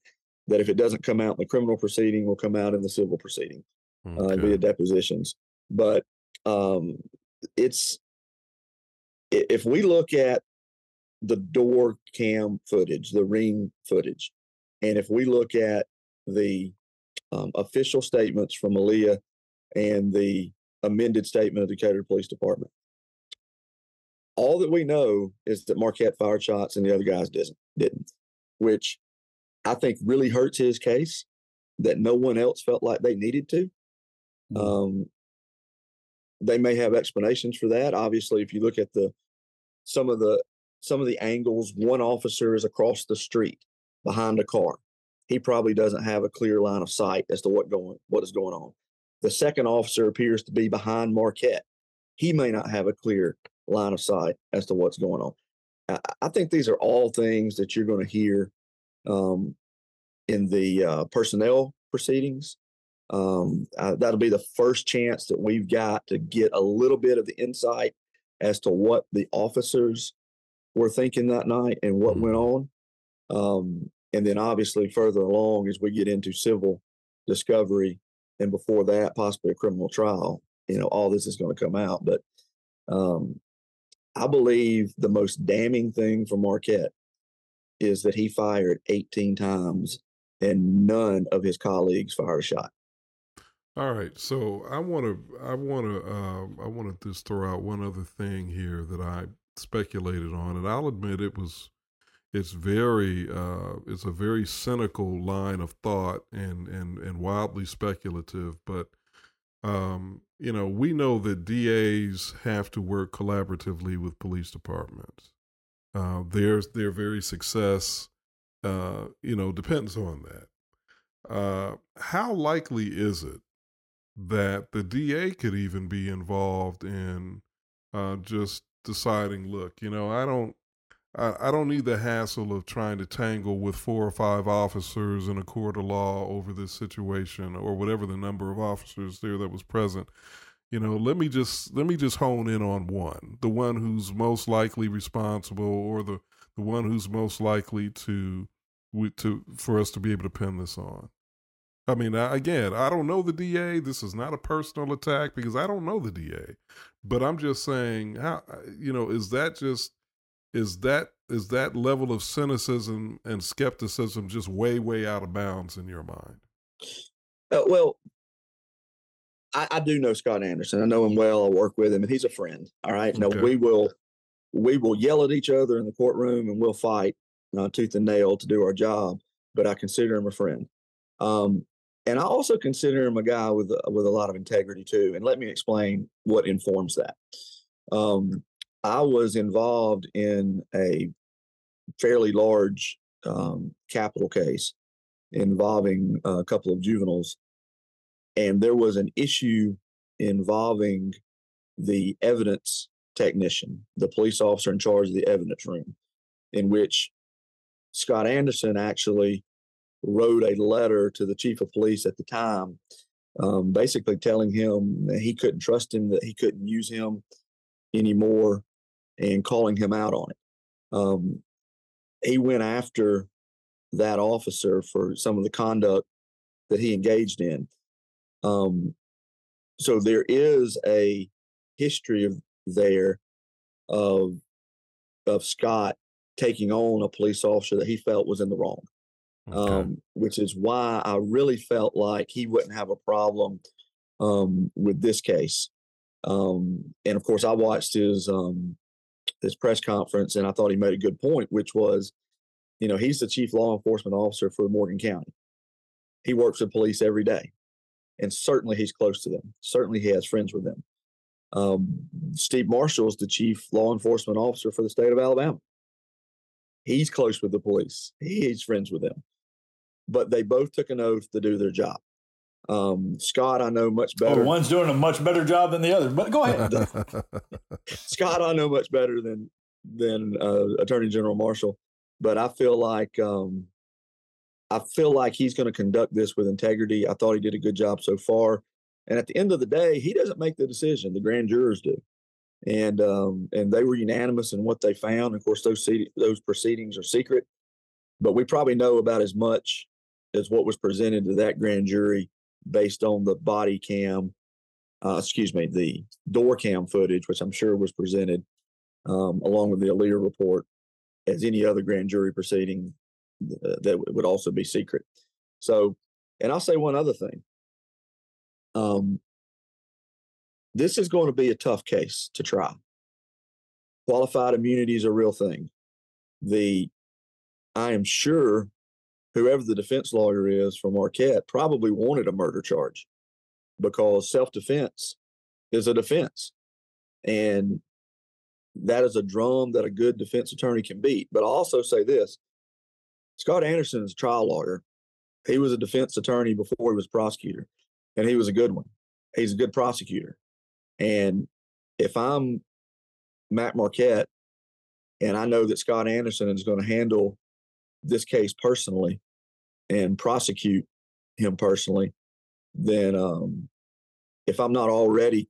that if it doesn't come out in the criminal proceeding, will come out in the civil proceeding uh, via depositions. But um, it's if we look at the door cam footage, the ring footage, and if we look at the um, official statements from ALEA and the amended statement of the Decatur Police Department, all that we know is that Marquette fired shots and the other guys didn't, didn't, which I think really hurts his case that no one else felt like they needed to. Mm-hmm. Um, they may have explanations for that. Obviously, if you look at the some of the some of the angles, one officer is across the street behind a car. He probably doesn't have a clear line of sight as to what going what is going on. The second officer appears to be behind Marquette. He may not have a clear line of sight as to what's going on. I, I think these are all things that you're going to hear um, in the uh, personnel proceedings. Um, uh, that'll be the first chance that we've got to get a little bit of the insight as to what the officers were thinking that night and what mm-hmm. went on. Um, and then obviously further along as we get into civil discovery and before that possibly a criminal trial, you know, all this is going to come out. But um, I believe the most damning thing for Marquette is that he fired 18 times and none of his colleagues fired a shot. All right, so I want to, I want to, um, I want to just throw out one other thing here that I speculated on, and I'll admit it was, it's very, uh, it's a very cynical line of thought and and and wildly speculative, but um, you know, we know that DAs have to work collaboratively with police departments. Uh, their their very success, uh, you know, depends on that. Uh, how likely is it that the DA could even be involved in uh, just deciding, look, you know, I don't, I, I don't need the hassle of trying to tangle with four or five officers in a court of law over this situation or whatever the number of officers there that was present. You know, let me just let me just hone in on one, the one who's most likely responsible, or the the one who's most likely to to for us to be able to pin this on. I mean, again, I don't know the DA. This is not a personal attack because I don't know the DA, but I'm just saying, how uh, you know, is that just is that is that level of cynicism and skepticism just way way out of bounds in your mind? Uh, well, I, I, do know Scott Anderson. I know him well. I work with him, and he's a friend. All right. Okay. No, we will we will yell at each other in the courtroom, and we'll fight uh, tooth and nail to do our job. But I consider him a friend, um, and I also consider him a guy with with a lot of integrity too. And let me explain what informs that. Um, I was involved in a fairly large um, capital case involving a couple of juveniles and there was an issue involving the evidence technician, the police officer in charge of the evidence room, in which Scott Anderson actually wrote a letter to the chief of police at the time, um, basically telling him that he couldn't trust him, that he couldn't use him anymore, and calling him out on it. Um, he went after that officer for some of the conduct that he engaged in. Um, so there is a history of there of of Scott taking on a police officer that he felt was in the wrong. Okay. Um, which is why I really felt like he wouldn't have a problem um, with this case. Um, and of course, I watched his um, his press conference, and I thought he made a good point, which was, you know, he's the chief law enforcement officer for Morgan County. He works with police every day and certainly he's close to them. Certainly he has friends with them. Um, Steve Marshall is the chief law enforcement officer for the state of Alabama. He's close with the police. He's friends with them. But they both took an oath to do their job. Um, Scott, I know much oh, better. Oh, one's doing a much better job than the other. But go ahead. Scott, I know much better than than uh, Attorney General Marshall. But I feel like um, I feel like he's going to conduct this with integrity. I thought he did a good job so far. And at the end of the day, he doesn't make the decision; the grand jurors do. And um, and they were unanimous in what they found. Of course, those those proceedings are secret, but we probably know about as much as what was presented to that grand jury based on the body cam uh, excuse me, the door cam footage, which I'm sure was presented um, along with the ALEA report as any other grand jury proceeding uh, that would also be secret. So, and I'll say one other thing. Um, this is going to be a tough case to try. Qualified immunity is a real thing. The, I am sure, whoever the defense lawyer is from Marquette probably wanted a murder charge because self defense is a defense. And that is a drum that a good defense attorney can beat. But I'll also say this Scott Anderson is a trial lawyer. He was a defense attorney before he was prosecutor, and he was a good one. He's a good prosecutor. And if I'm Mac Marquette and I know that Scott Anderson is going to handle this case personally and prosecute him personally, then um, if I'm not already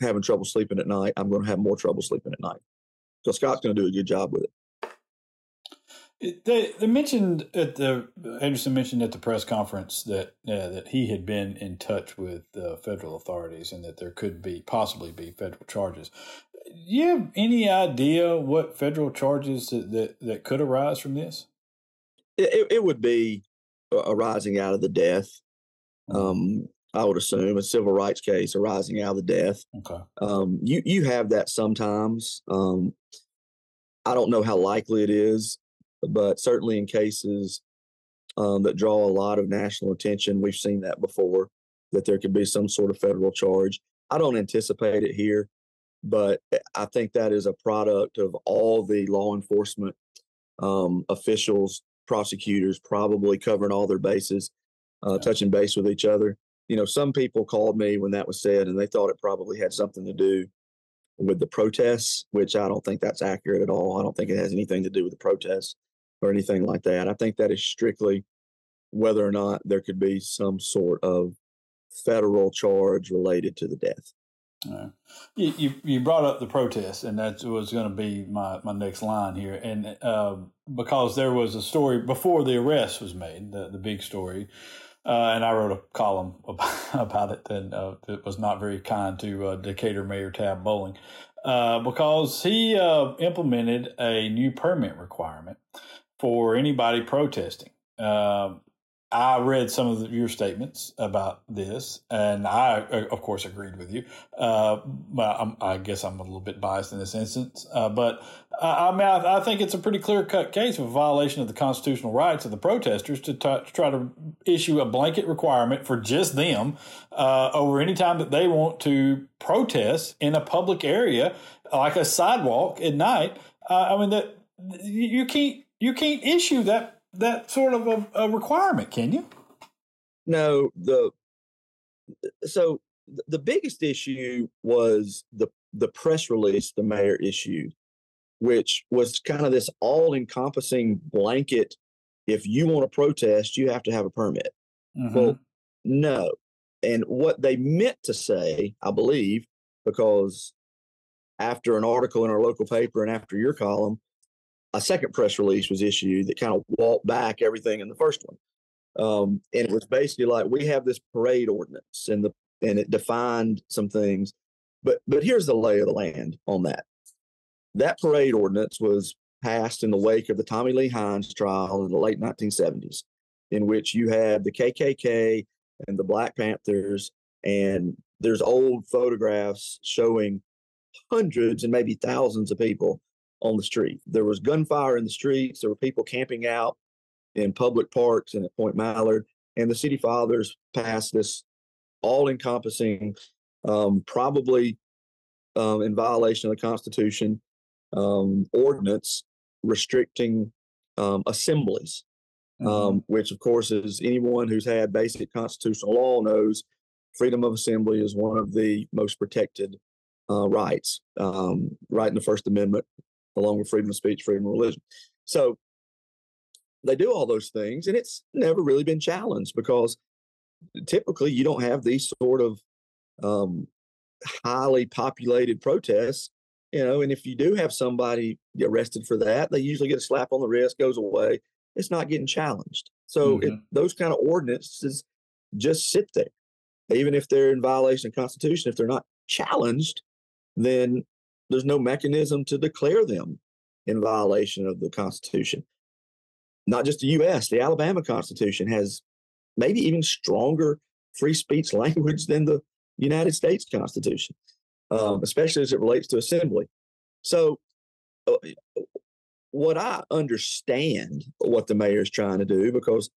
having trouble sleeping at night, I'm going to have more trouble sleeping at night. So Scott's going to do a good job with it. They, they mentioned at the Anderson mentioned at the press conference that uh, that he had been in touch with uh, federal authorities and that there could be possibly be federal charges. Do you have any idea what federal charges that that, that could arise from this? It, it would be arising out of the death. Mm-hmm. Um, I would assume a civil rights case arising out of the death. Okay. Um, you you have that sometimes. Um, I don't know how likely it is, but certainly in cases um, that draw a lot of national attention, we've seen that before. That there could be some sort of federal charge. I don't anticipate it here, but eh, I think that is a product of all the law enforcement um, officials, prosecutors, probably covering all their bases, uh, yeah. touching base with each other you know, some people called me when that was said and they thought it probably had something to do with the protests, which I don't think that's accurate at all. I don't think it has anything to do with the protests or anything like that. I think that is strictly whether or not there could be some sort of federal charge related to the death. Uh, you, you, you brought up the protests, and that was going to be my, my next line here. And uh, because there was a story before the arrest was made, the, the big story uh, and I wrote a column about, it, and uh, it was not very kind to uh, Decatur Mayor Tab Bowling uh, because he uh, implemented a new permit requirement for anybody protesting. Um, I read some of the, your statements about this, and I, uh, of course, agreed with you. Uh, i guess I'm a little bit biased in this instance. Uh, but I mean, I, I, think it's a pretty clear cut case of a violation of the constitutional rights of the protesters to, t- to try to issue a blanket requirement for just them uh, over any time that they want to protest in a public area, like a sidewalk at night. Uh, I mean, that you can't you can't issue that that sort of a, a requirement, can you? No, the so the biggest issue was the the press release the mayor issued, which was kind of this all encompassing blanket. If you want to protest, you have to have a permit. Mm-hmm. Well, no. And what they meant to say, I believe, because after an article in our local paper and after your column, a second press release was issued that kind of walked back everything in the first one. Um, and it was basically like we have this parade ordinance and the and it defined some things. But but here's the lay of the land on that. That parade ordinance was passed in the wake of the Tommy Lee Hines trial in the late 1970s, in which you had the KKK and the Black Panthers, and there's old photographs showing hundreds and maybe thousands of people on the street. There was gunfire in the streets. There were people camping out in public parks and at Point Mallard. And the city fathers passed this all encompassing, um, probably um, in violation of the Constitution, um, ordinance restricting um, assemblies, um, mm-hmm. which, of course, is anyone who's had basic constitutional law knows freedom of assembly is one of the most protected uh, rights, um, right in the First Amendment along with freedom of speech, freedom of religion. So they do all those things, and it's never really been challenged because typically you don't have these sort of um, highly populated protests, you know. And if you do have somebody arrested for that, they usually get a slap on the wrist, goes away. It's not getting challenged. So mm-hmm. it, those kind of ordinances just sit there. even if they're in violation of the Constitution, if they're not challenged, then there's no mechanism to declare them in violation of the Constitution. Not just the U.S., the Alabama Constitution has maybe even stronger free speech language than the United States Constitution, um, especially as it relates to assembly. So, uh, what I understand what the mayor is trying to do because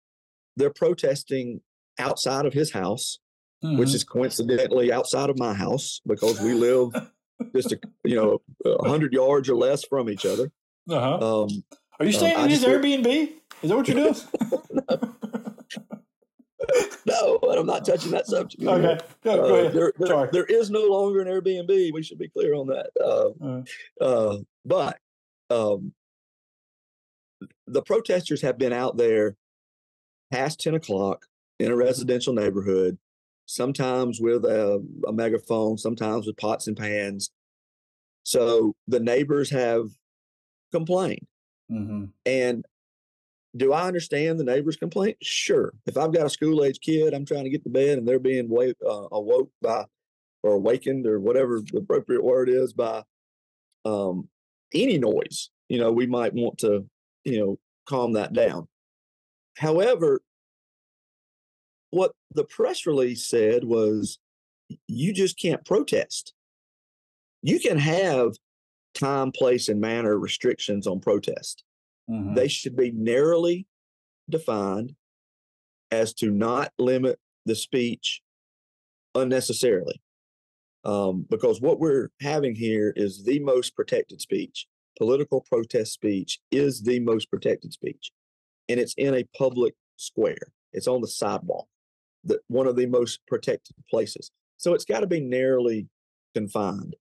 they're protesting outside of his house, mm-hmm. which is coincidentally outside of my house because we live just a you know a hundred yards or less from each other. Uh-huh. Um, Are you staying um, in his Airbnb? Is that what you're doing? no, I'm not touching that subject. Okay, go, go uh, there, there, there is no longer an Airbnb. We should be clear on that. Uh, uh, uh, but um, the protesters have been out there past 10 o'clock in a residential neighborhood, sometimes with a, a megaphone, sometimes with pots and pans. So the neighbors have complained. Mm-hmm. And do I understand the neighbor's complaint? Sure. If I've got a school age kid, I'm trying to get to bed and they're being wake, uh, awoke by or awakened or whatever the appropriate word is by um, any noise, you know, we might want to, you know, calm that down. However, what the press release said was you just can't protest. You can have time, place, and manner restrictions on protest. Mm-hmm. They should be narrowly defined as to not limit the speech unnecessarily. Um, because what we're having here is the most protected speech. Political protest speech is the most protected speech, and it's in a public square. It's on the sidewalk, the, one of the most protected places. So it's got to be narrowly confined.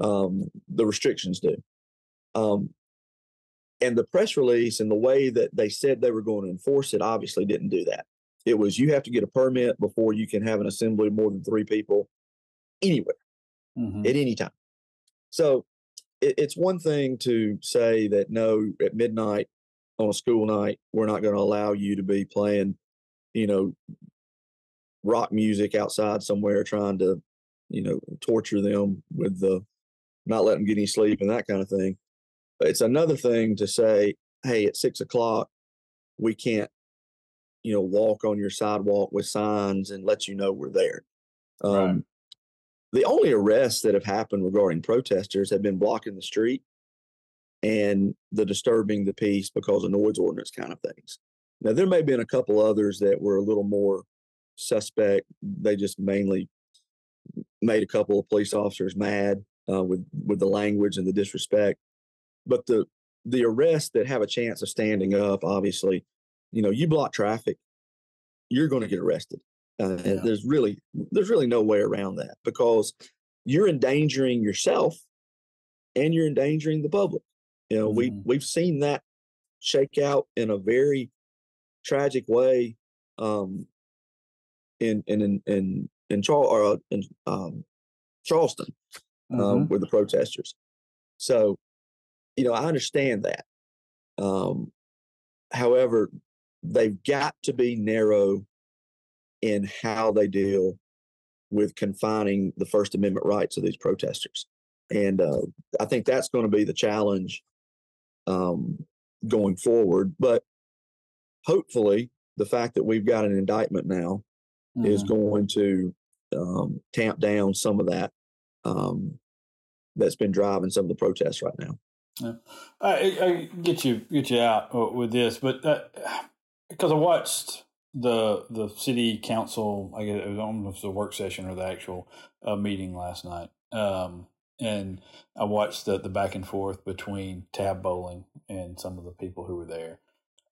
Um, the restrictions do. Um, and the press release and the way that they said they were going to enforce it obviously didn't do that. It was you have to get a permit before you can have an assembly of more than three people anywhere mm-hmm. at any time. So it, it's one thing to say that no, at midnight on a school night, we're not going to allow you to be playing, you know, rock music outside somewhere trying to, you know, torture them with the not letting them get any sleep and that kind of thing. It's another thing to say, hey, at six o'clock, we can't, you know, walk on your sidewalk with signs and let you know we're there. Um, right. The only arrests that have happened regarding protesters have been blocking the street and the disturbing the peace because of noise ordinance kind of things. Now, there may have been a couple others that were a little more suspect. They just mainly made a couple of police officers mad uh, with with the language and the disrespect. But the the arrests that have a chance of standing up, obviously, you know, you block traffic, you're going to get arrested. Uh, yeah. There's really there's really no way around that because you're endangering yourself and you're endangering the public. You know, mm-hmm. we we've seen that shake out in a very tragic way um, in in in in, Char- or, uh, in um, Charleston um, mm-hmm. with the protesters. So you know, I understand that. Um, however, they've got to be narrow in how they deal with confining the First Amendment rights of these protesters. And uh, I think that's going to be the challenge um, going forward. But hopefully, the fact that we've got an indictment now mm-hmm. is going to um, tamp down some of that um, that's been driving some of the protests right now. Yeah. I, I, get you get you out uh, with this, but because I watched the the city council, I guess it was almost a work session or the actual uh, meeting last night, um, and I watched the the back and forth between Tab Bowling and some of the people who were there.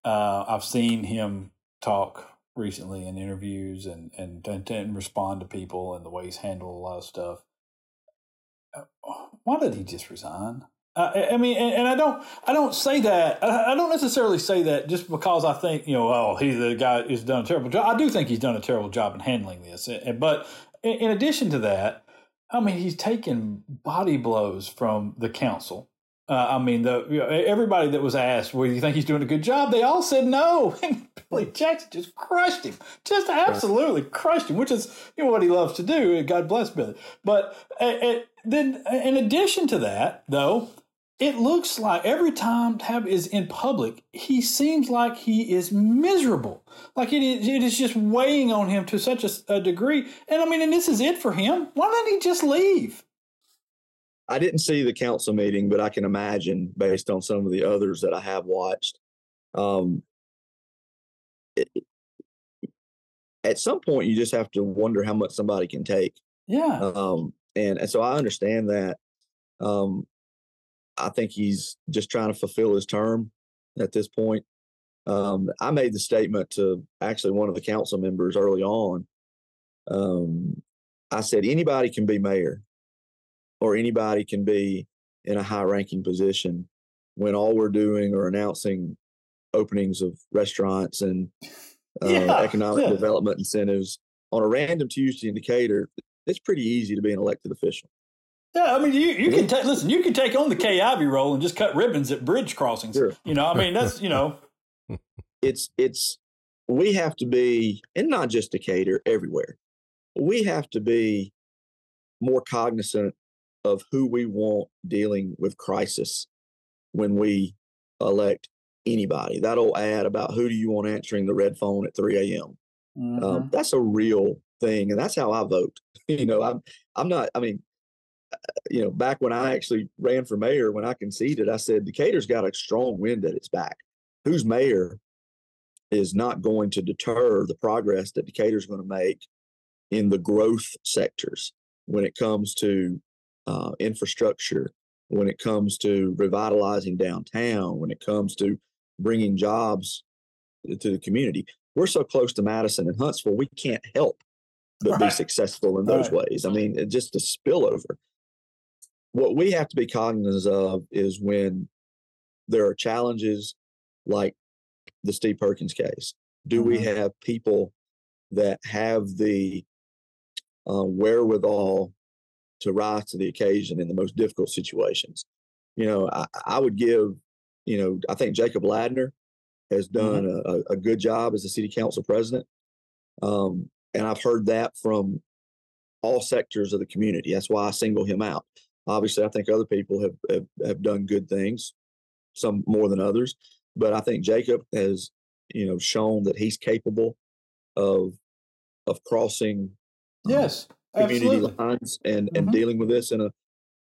Uh, I've seen him talk recently in interviews and, and and and respond to people and the way he's handled a lot of stuff. Uh, why did he just resign? Uh, I mean, and, and, I don't, I don't say that. I, I, don't necessarily say that just because I think you know, oh, he's the guy who's done a terrible job. I do think he's done a terrible job in handling this. But in, in addition to that, I mean, he's taken body blows from the council Uh, I mean, the you know, everybody that was asked, "Well, you think he's doing a good job?" They all said no, and Billy Jackson just crushed him, just absolutely crushed him, which is you know what he loves to do. God bless Billy. But uh, then, in addition to that, though, it looks like every time Tab is in public, he seems like he is miserable. Like it is, it is just weighing on him to such a, a degree. And I mean, and this is it for him. Why don't he just leave? I didn't see the council meeting, but I can imagine based on some of the others that I have watched. Um, it, at some point, you just have to wonder how much somebody can take. Yeah. Um, and, and so I understand that. Um, I think he's just trying to fulfill his term at this point. Um, I made the statement to actually one of the council members early on. Um, I said, anybody can be mayor or anybody can be in a high ranking position when all we're doing are announcing openings of restaurants and uh, yeah, economic yeah. development incentives on a random Tuesday in Decatur. It's pretty easy to be an elected official. Yeah, I mean, you, you can take listen. You can take on the Ivey role and just cut ribbons at bridge crossings. Sure. You know, I mean, that's you know, it's it's we have to be, and not just Decatur, everywhere. We have to be more cognizant of who we want dealing with crisis when we elect anybody. That old ad about who do you want answering the red phone at 3 a.m. Um, mm-hmm. Um, that's a real thing, and that's how I vote. you know, I'm I'm not. I mean, uh, you know, back when I actually ran for mayor, when I conceded, I said Decatur's got a strong wind at its back. Who's mayor is not going to deter the progress that Decatur's going to make in the growth sectors when it comes to uh, infrastructure, when it comes to revitalizing downtown, when it comes to bringing jobs to the community. We're so close to Madison and Huntsville, we can't help but right. be successful in those right. ways. I mean, just a spillover. What we have to be cognizant of is when there are challenges like the Steve Perkins case. Do mm-hmm. we have people that have the uh, wherewithal to rise to the occasion in the most difficult situations. You know, I, I would give, you know, I think Jacob Ladner has mm-hmm. done mm-hmm. a, a, good job as a city council president. Um, and I've heard that from all sectors of the community. That's why I single him out. Obviously, I think other people have, have, have done good things, some more than others. But I think Jacob has, you know, shown that he's capable of of crossing um, yes community Absolutely. lines and mm-hmm. and dealing with this in a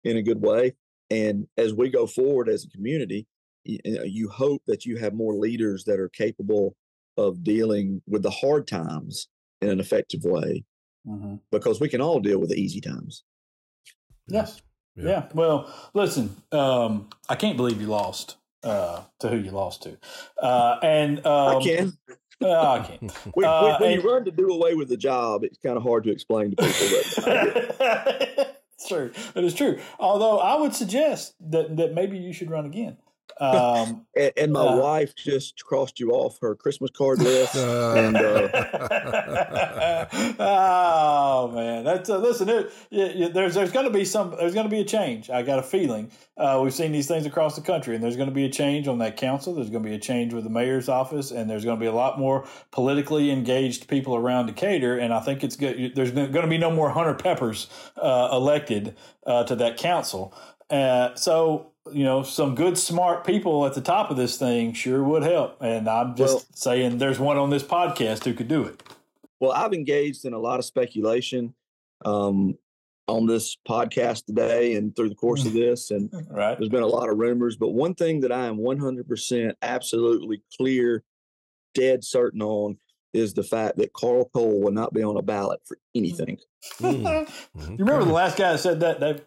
in a good way. And as we go forward as a community, you, you hope that you have more leaders that are capable of dealing with the hard times in an effective way, mm-hmm. because we can all deal with the easy times. Yes. Yeah. yeah. Well, listen, um, I can't believe you lost uh, to who you lost to, uh, and um, I can. Oh, I can't. when, uh, when, you run to do away with the job, it's kind of hard to explain to people. it's true. It is true. Although I would suggest that that maybe you should run again. Um, and, and, my uh, wife just crossed you off her Christmas card list. and uh, oh man, that's uh, listen. It, it, there's there's going to be some. There's going to be a change. I got a feeling. Uh, we've seen these things across the country, and there's going to be a change on that council. There's going to be a change with the mayor's office, and there's going to be a lot more politically engaged people around Decatur. And I think it's good. There's going to be no more Hunter Peppers uh, elected uh, to that council. so you know, some good, smart people at the top of this thing sure would help. And I'm just well, saying there's one on this podcast who could do it. Well, I've engaged in a lot of speculation um, on this podcast today and through the course of this. And right. there's been a lot of rumors. But one thing that I am 100% absolutely clear, dead certain on is the fact that Carl Cole will not be on a ballot for anything. mm-hmm. You remember the last guy that said that, Dave?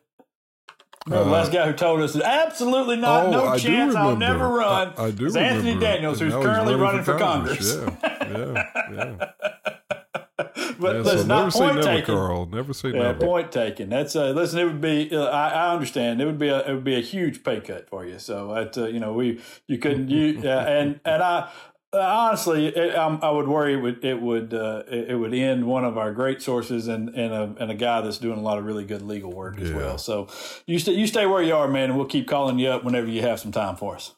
The last guy who told us absolutely not, oh, no I chance, I'll never run. I, I do. It's Anthony Daniels, who's currently running, running, for Congress. Congress. Yeah, yeah, yeah. but yeah, so not point never, taken. Carl. Never say yeah, never. Point taken. That's uh, listen. It would be. Uh, I, I, understand. It would be a. It would be a huge pay cut for you. So that uh, you know we you couldn't you uh, and and I Uh, honestly, it, um, I would worry it would it would uh, it, it would end one of our great sources and and a and a guy that's doing a lot of really good legal work as well. So you stay you stay where you are, man, and we'll keep calling you up whenever you have some time for us.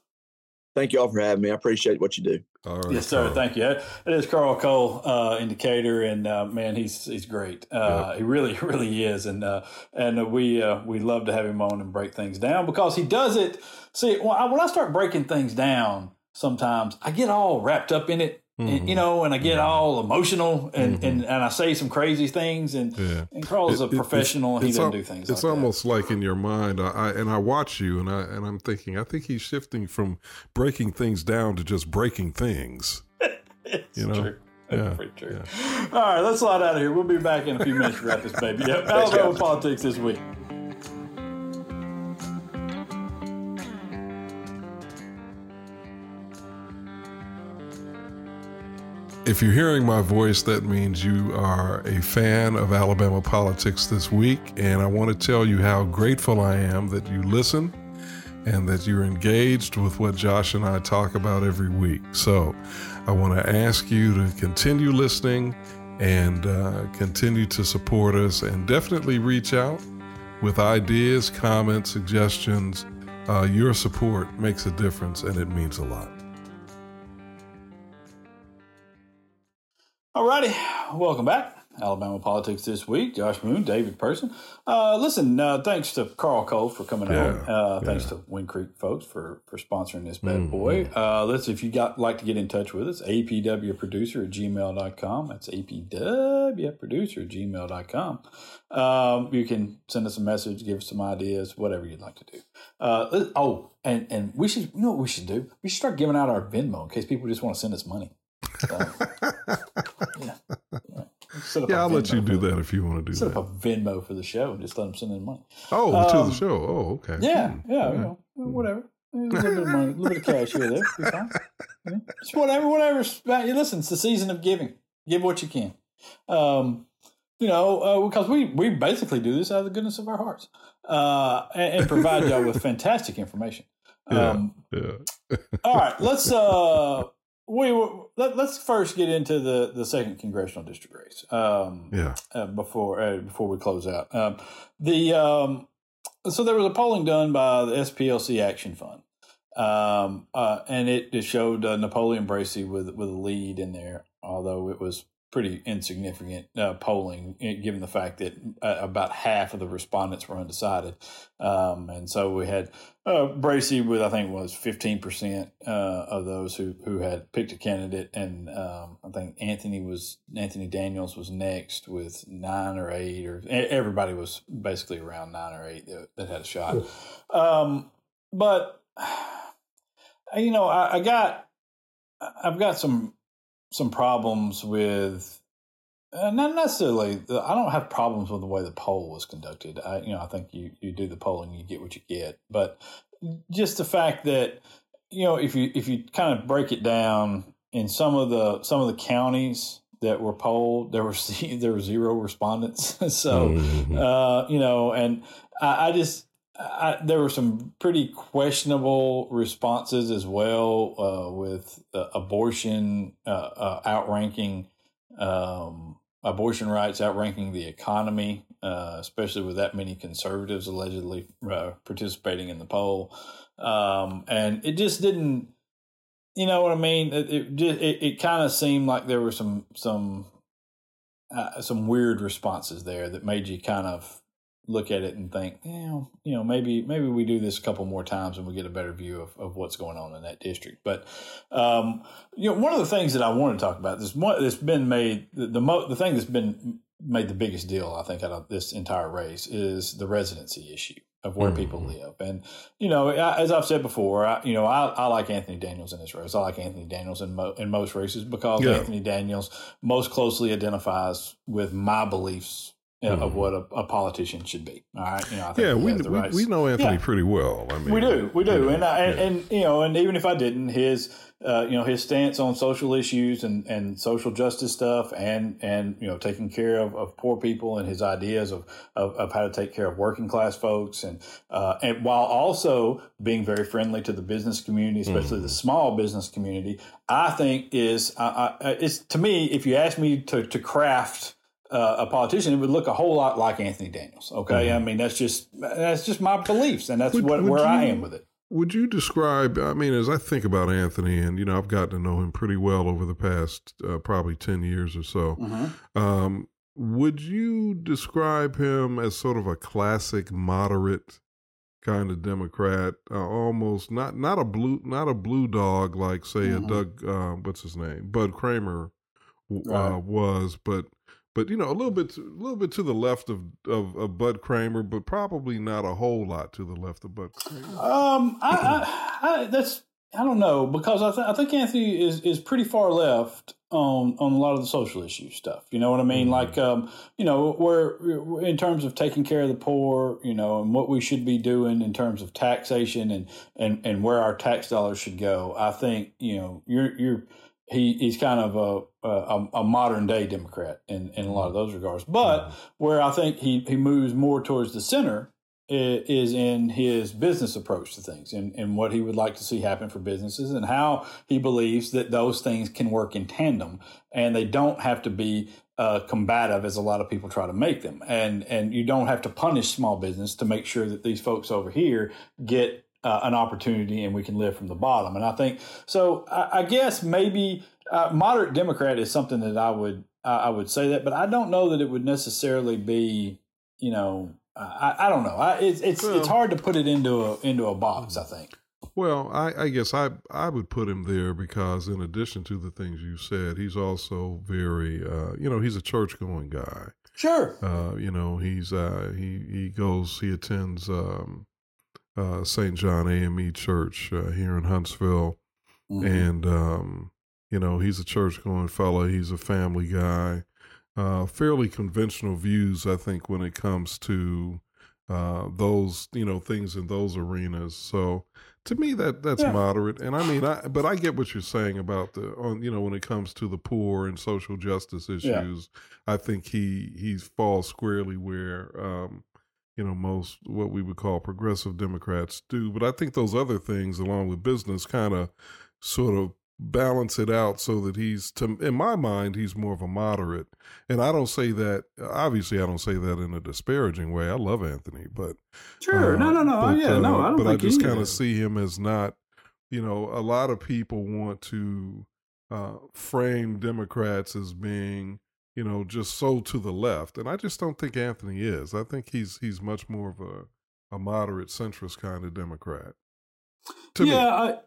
Thank you all for having me. I appreciate what you do. All right, Yes, sir. Carl. Thank you. It is Carl Cole, uh, in Decatur, and uh, man, he's he's great. Uh, He really, really is, and uh, and we uh, we love to have him on and break things down because he does it. See, when I, when I start breaking things down, sometimes I get all wrapped up in it, and, you mm-hmm. know, and I get all emotional, and, mm-hmm. and, and I say some crazy things, and Yeah. and Carl is a It- it- professional, and he doesn't al- do things. It's like almost like in your mind, I, I and I watch you, and I and I'm thinking, I think he's shifting from breaking things down to just breaking things. It's you know, true. Yeah, pretty true. All right, let's slide out of here. We'll be back in a few minutes to wrap this baby up. Alabama politics this week. If you're hearing my voice, that means you are a fan of Alabama politics this week, and I want to tell you how grateful I am that you listen and that you're engaged with what Josh and I talk about every week. So I want to ask you to continue listening and uh, continue to support us and definitely reach out with ideas, comments, suggestions. Uh, your support makes a difference and it means a lot. Alrighty, welcome back. Alabama politics this week. Josh Moon, David Person. Uh, listen, uh, thanks to Carl Cole for coming on. Yeah, Uh, thanks to Wind Creek folks for for sponsoring this bad Mm-hmm. boy. Uh, let's if you got like to get in touch with us, apwproducer at gmail.com. That's apwproducer at gmail.com. Um, you can send us a message, give us some ideas, whatever you'd like to do. Uh, oh, and and we should you know what we should do? We should start giving out our Venmo in case people just want to send us money. So, yeah. yeah. Set Yeah, I'll let you do that if you want to do Set that. up a Venmo for the show and just let them send in money. Oh, to the Um, show. Oh, okay. Yeah, Hmm. yeah, you know, whatever. A little bit of money, a little bit of cash here there. Be fine. Yeah. Just whatever, whatever. You listen, it's the season of giving. Give what you can. Um, you know, uh, because we we basically do this out of the goodness of our hearts, uh, and, and provide y'all with fantastic information. Yeah. Um, Yeah. all right, let's uh, we let, let's first get into the the second congressional district race. Um, Yeah. uh, before uh, before we close out. Um, the um, so there was a polling done by the SPLC Action Fund, um, uh, and it, it showed uh, Napoleon Bracy with with a lead in there, although it was pretty insignificant uh, polling, eh, given the fact that uh, about half of the respondents were undecided, um, and so we had uh, Bracy with I think was fifteen percent uh, of those who who had picked a candidate, and um, I think Anthony was Anthony Daniels was next with nine or eight, or everybody was basically around nine or eight that, that had a shot. Um, but you know, I, I got I've got some some problems with. Uh, not necessarily. the- I don't have problems with the way the poll was conducted. I, you know, I think you you do the polling, you get what you get. But just the fact that you know, if you if you kind of break it down in some of the some of the counties that were polled, there were there were zero respondents. so Mhm. uh, you know, and I, I just I, there were some pretty questionable responses as well uh, with uh, abortion uh, uh, outranking um, abortion rights, outranking the economy, uh, especially with that many conservatives allegedly uh, participating in the poll, um, and it just didn't. You know what I mean? It it, it, it kind of seemed like there were some some some weird responses there that made you kind of look at it and think, yeah, you know, maybe maybe we do this a couple more times and we get a better view of, of what's going on in that district. But um, you know, one of the things that I want to talk about this one that's been made the the, mo- the thing that's been made the biggest deal I think out of this entire race is the residency issue of where people live. And you know, I, as I've said before, I, you know, I, I like Anthony Daniels in this race. I like Anthony Daniels in mo- in most races because Yeah. Anthony Daniels most closely identifies with my beliefs mm-hmm. of what a, a, politician should be. All right, you know, yeah, we we, right. we, know Anthony yeah. pretty well. I mean, we do, we do, and, I, and, and you know, and even if I didn't, his uh, you know his stance on social issues and, and social justice stuff and and you know taking care of, of poor people and his ideas of, of, of how to take care of working class folks and uh, and while also being very friendly to the business community especially mm. the small business community I think is uh, it's to me if you ask me to to craft uh, a politician, it would look a whole lot like Anthony Daniels. Okay, mm-hmm. I mean that's just that's just my beliefs, and that's would, what would where you, I am with it. Would you describe? I mean, as I think about Anthony, and you know, I've gotten to know him pretty well over the past uh, probably ten years or so. Mm-hmm. Um, would you describe him as sort of a classic moderate kind of Democrat, uh, almost not not a blue not a blue dog like say mm-hmm. a Doug uh, what's his name Bud Cramer uh, right. was, but but you know a little bit, a little bit to the left of, of, of Bud Cramer, but probably not a whole lot to the left of Bud. Cramer. Um, I, I, I that's I don't know because I, th- I think Anthony is is pretty far left on on a lot of the social issue stuff. You know what I mean? Mm-hmm. Like, um, you know, where in terms of taking care of the poor, you know, and what we should be doing in terms of taxation and and and where our tax dollars should go. I think you know you're you're he he's kind of a, a, a modern day Democrat in, in a lot of those regards. But mm-hmm. where I think he, he moves more towards the center is in his business approach to things and, and what he would like to see happen for businesses and how he believes that those things can work in tandem and they don't have to be uh, combative as a lot of people try to make them. And and you don't have to punish small business to make sure that these folks over here get uh, an opportunity and we can live from the bottom. And I think so. I, I guess maybe uh, moderate Democrat is something that I would I would say that, but I don't know that it would necessarily be you know I, I don't know. I, it's it's well, it's hard to put it into a into a box. I think. Well, I, I guess I I would put him there because in addition to the things you said, he's also very uh, you know he's a church going guy. Sure. Uh, you know he's uh, he he goes he attends um, uh, St. John AME Church uh, here in Huntsville. Mm-hmm. And, um, you know, he's a church going fellow. He's a family guy. Uh, fairly conventional views, I think, when it comes to uh, those, you know, things in those arenas. So to me, that that's yeah. moderate. And I mean, I, but I get what you're saying about the, on, you know, when it comes to the poor and social justice issues, yeah. I think he, he falls squarely where, um, you know most what we would call progressive Democrats do. But I think those other things, along with business, kind of sort of balance it out so that he's to in my mind he's more of a moderate. And i don't say that obviously i don't say that in a disparaging way. I love anthony but sure. Uh, no no. no but, yeah uh, no i don't but i just kind of see him as not you know a lot of people want to uh, frame democrats as being you know, just so to the left. And I just don't think Anthony is. I think he's he's much more of a, a moderate centrist kind of Democrat. yeah, I,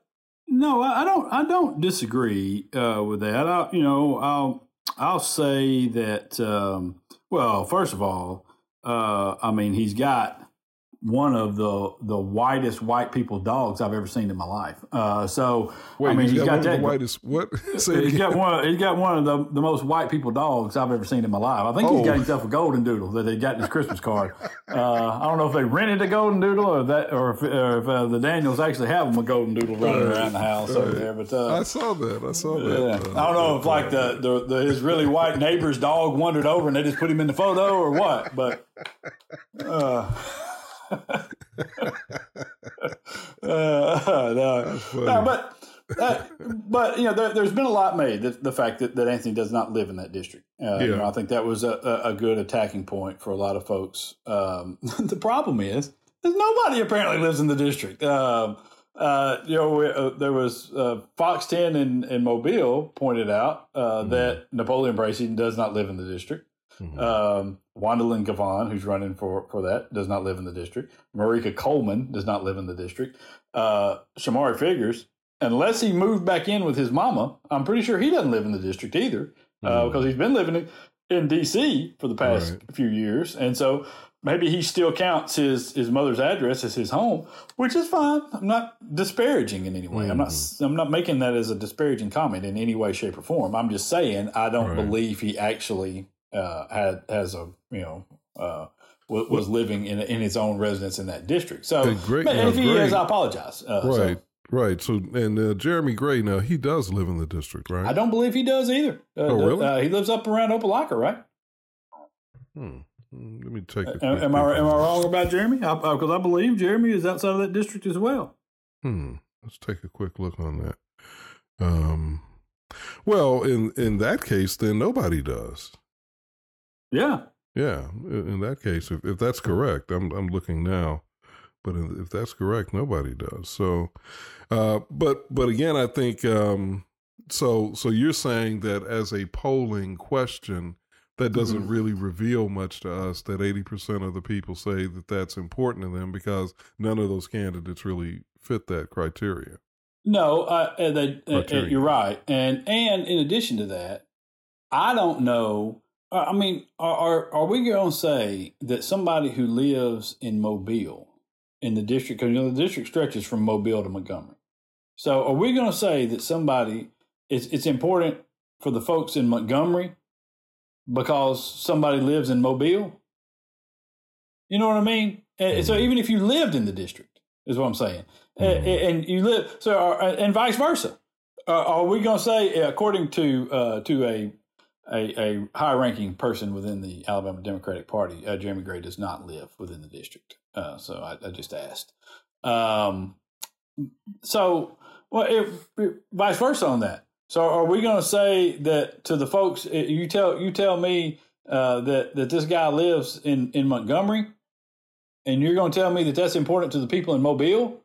no, I don't. I don't disagree uh, with that. I, you know, I'll I'll say that. Um, well, first of all, uh, I mean, he's got one of the the whitest white people dogs I've ever seen in my life. Uh, so Wait, I mean, he's, he's got, got that. whitest what? he's got one. He's got one of the, the most white people dogs I've ever seen in my life. I think oh. he's got oh. himself a golden doodle that they got in his Christmas card. Uh, I don't know if they rented a golden doodle or that, or if, or if uh, the Daniels actually have them a golden doodle running around the house over there. But uh, I saw that. I saw that. Yeah. I don't know if like the, the, the his really white neighbor's dog wandered over and they just put him in the photo or what, but. Uh, no. no, but uh, but you know, there, has been a lot made the, the fact that, that Anthony does not live in that district. Uh, yeah. you know, I think that was a, a, good attacking point for a lot of folks. Um, the problem is, there's nobody apparently lives in the district. Um, uh, you know, uh, there was uh, Fox 10 in, in Mobile pointed out uh, mm-hmm. that Napoleon Bracy does not live in the district. Mm-hmm. Um, Juandalynn Givan, who's running for, for that, does not live in the district. Merika Coleman does not live in the district. Uh, Shomari Figures, unless he moved back in with his mama, I'm pretty sure he doesn't live in the district either uh, mm-hmm. because he's been living in, in D.C. for the past right. few years. And so maybe he still counts his, his mother's address as his home, which is fine. I'm not disparaging in any way. Mm-hmm. I'm not mm-hmm. I'm not making that as a disparaging comment in any way, shape, or form. I'm just saying I don't right. believe he actually uh, had has a you know uh, was, was living in in his own residence in that district. So, Gray- man, if he Gray- is, I apologize. Uh, so right, right. So, and uh, Jeremy Gray now he does live in the district, right? I don't believe he does either. Uh, Oh, really? Uh, he lives up around Opelika, right? Hmm. Let me take. A Am, am I am I wrong about Jeremy? Because I, believe Jeremy is outside of that district as well. Hmm. Let's take a quick look on that. Um. Well, in in that case, then nobody does. Yeah. Yeah, in that case, if, if that's correct, I'm I'm looking now, but if that's correct, nobody does. So, uh, but but again, I think um, so. So you're saying that as a polling question, that doesn't Mhm. really reveal much to us. That eighty percent of the people say that that's important to them because none of those candidates really fit that criteria. No, uh, they, uh, uh, you're right, and and in addition to that, I don't know. Uh, I mean, are are, are we going to say that somebody who lives in Mobile, in the district, because you know the district stretches from Mobile to Montgomery, so are we going to say that somebody it's it's important for the folks in Montgomery because somebody lives in Mobile? You know what I mean? And so even if you lived in the district, is what I'm saying, Mhm. a- and you live so, are- and vice versa. Uh, are we going to say, according to uh, to a a, a high ranking person within the Alabama Democratic Party, uh, Jeremy Gray does not live within the district? Uh, so I, I just asked. Um, so, well, if, if- vice versa on that. So, are we going to say that to the folks? uh, You tell you tell me uh, that that this guy lives in in Montgomery, and you're going to tell me that that's important to the people in Mobile,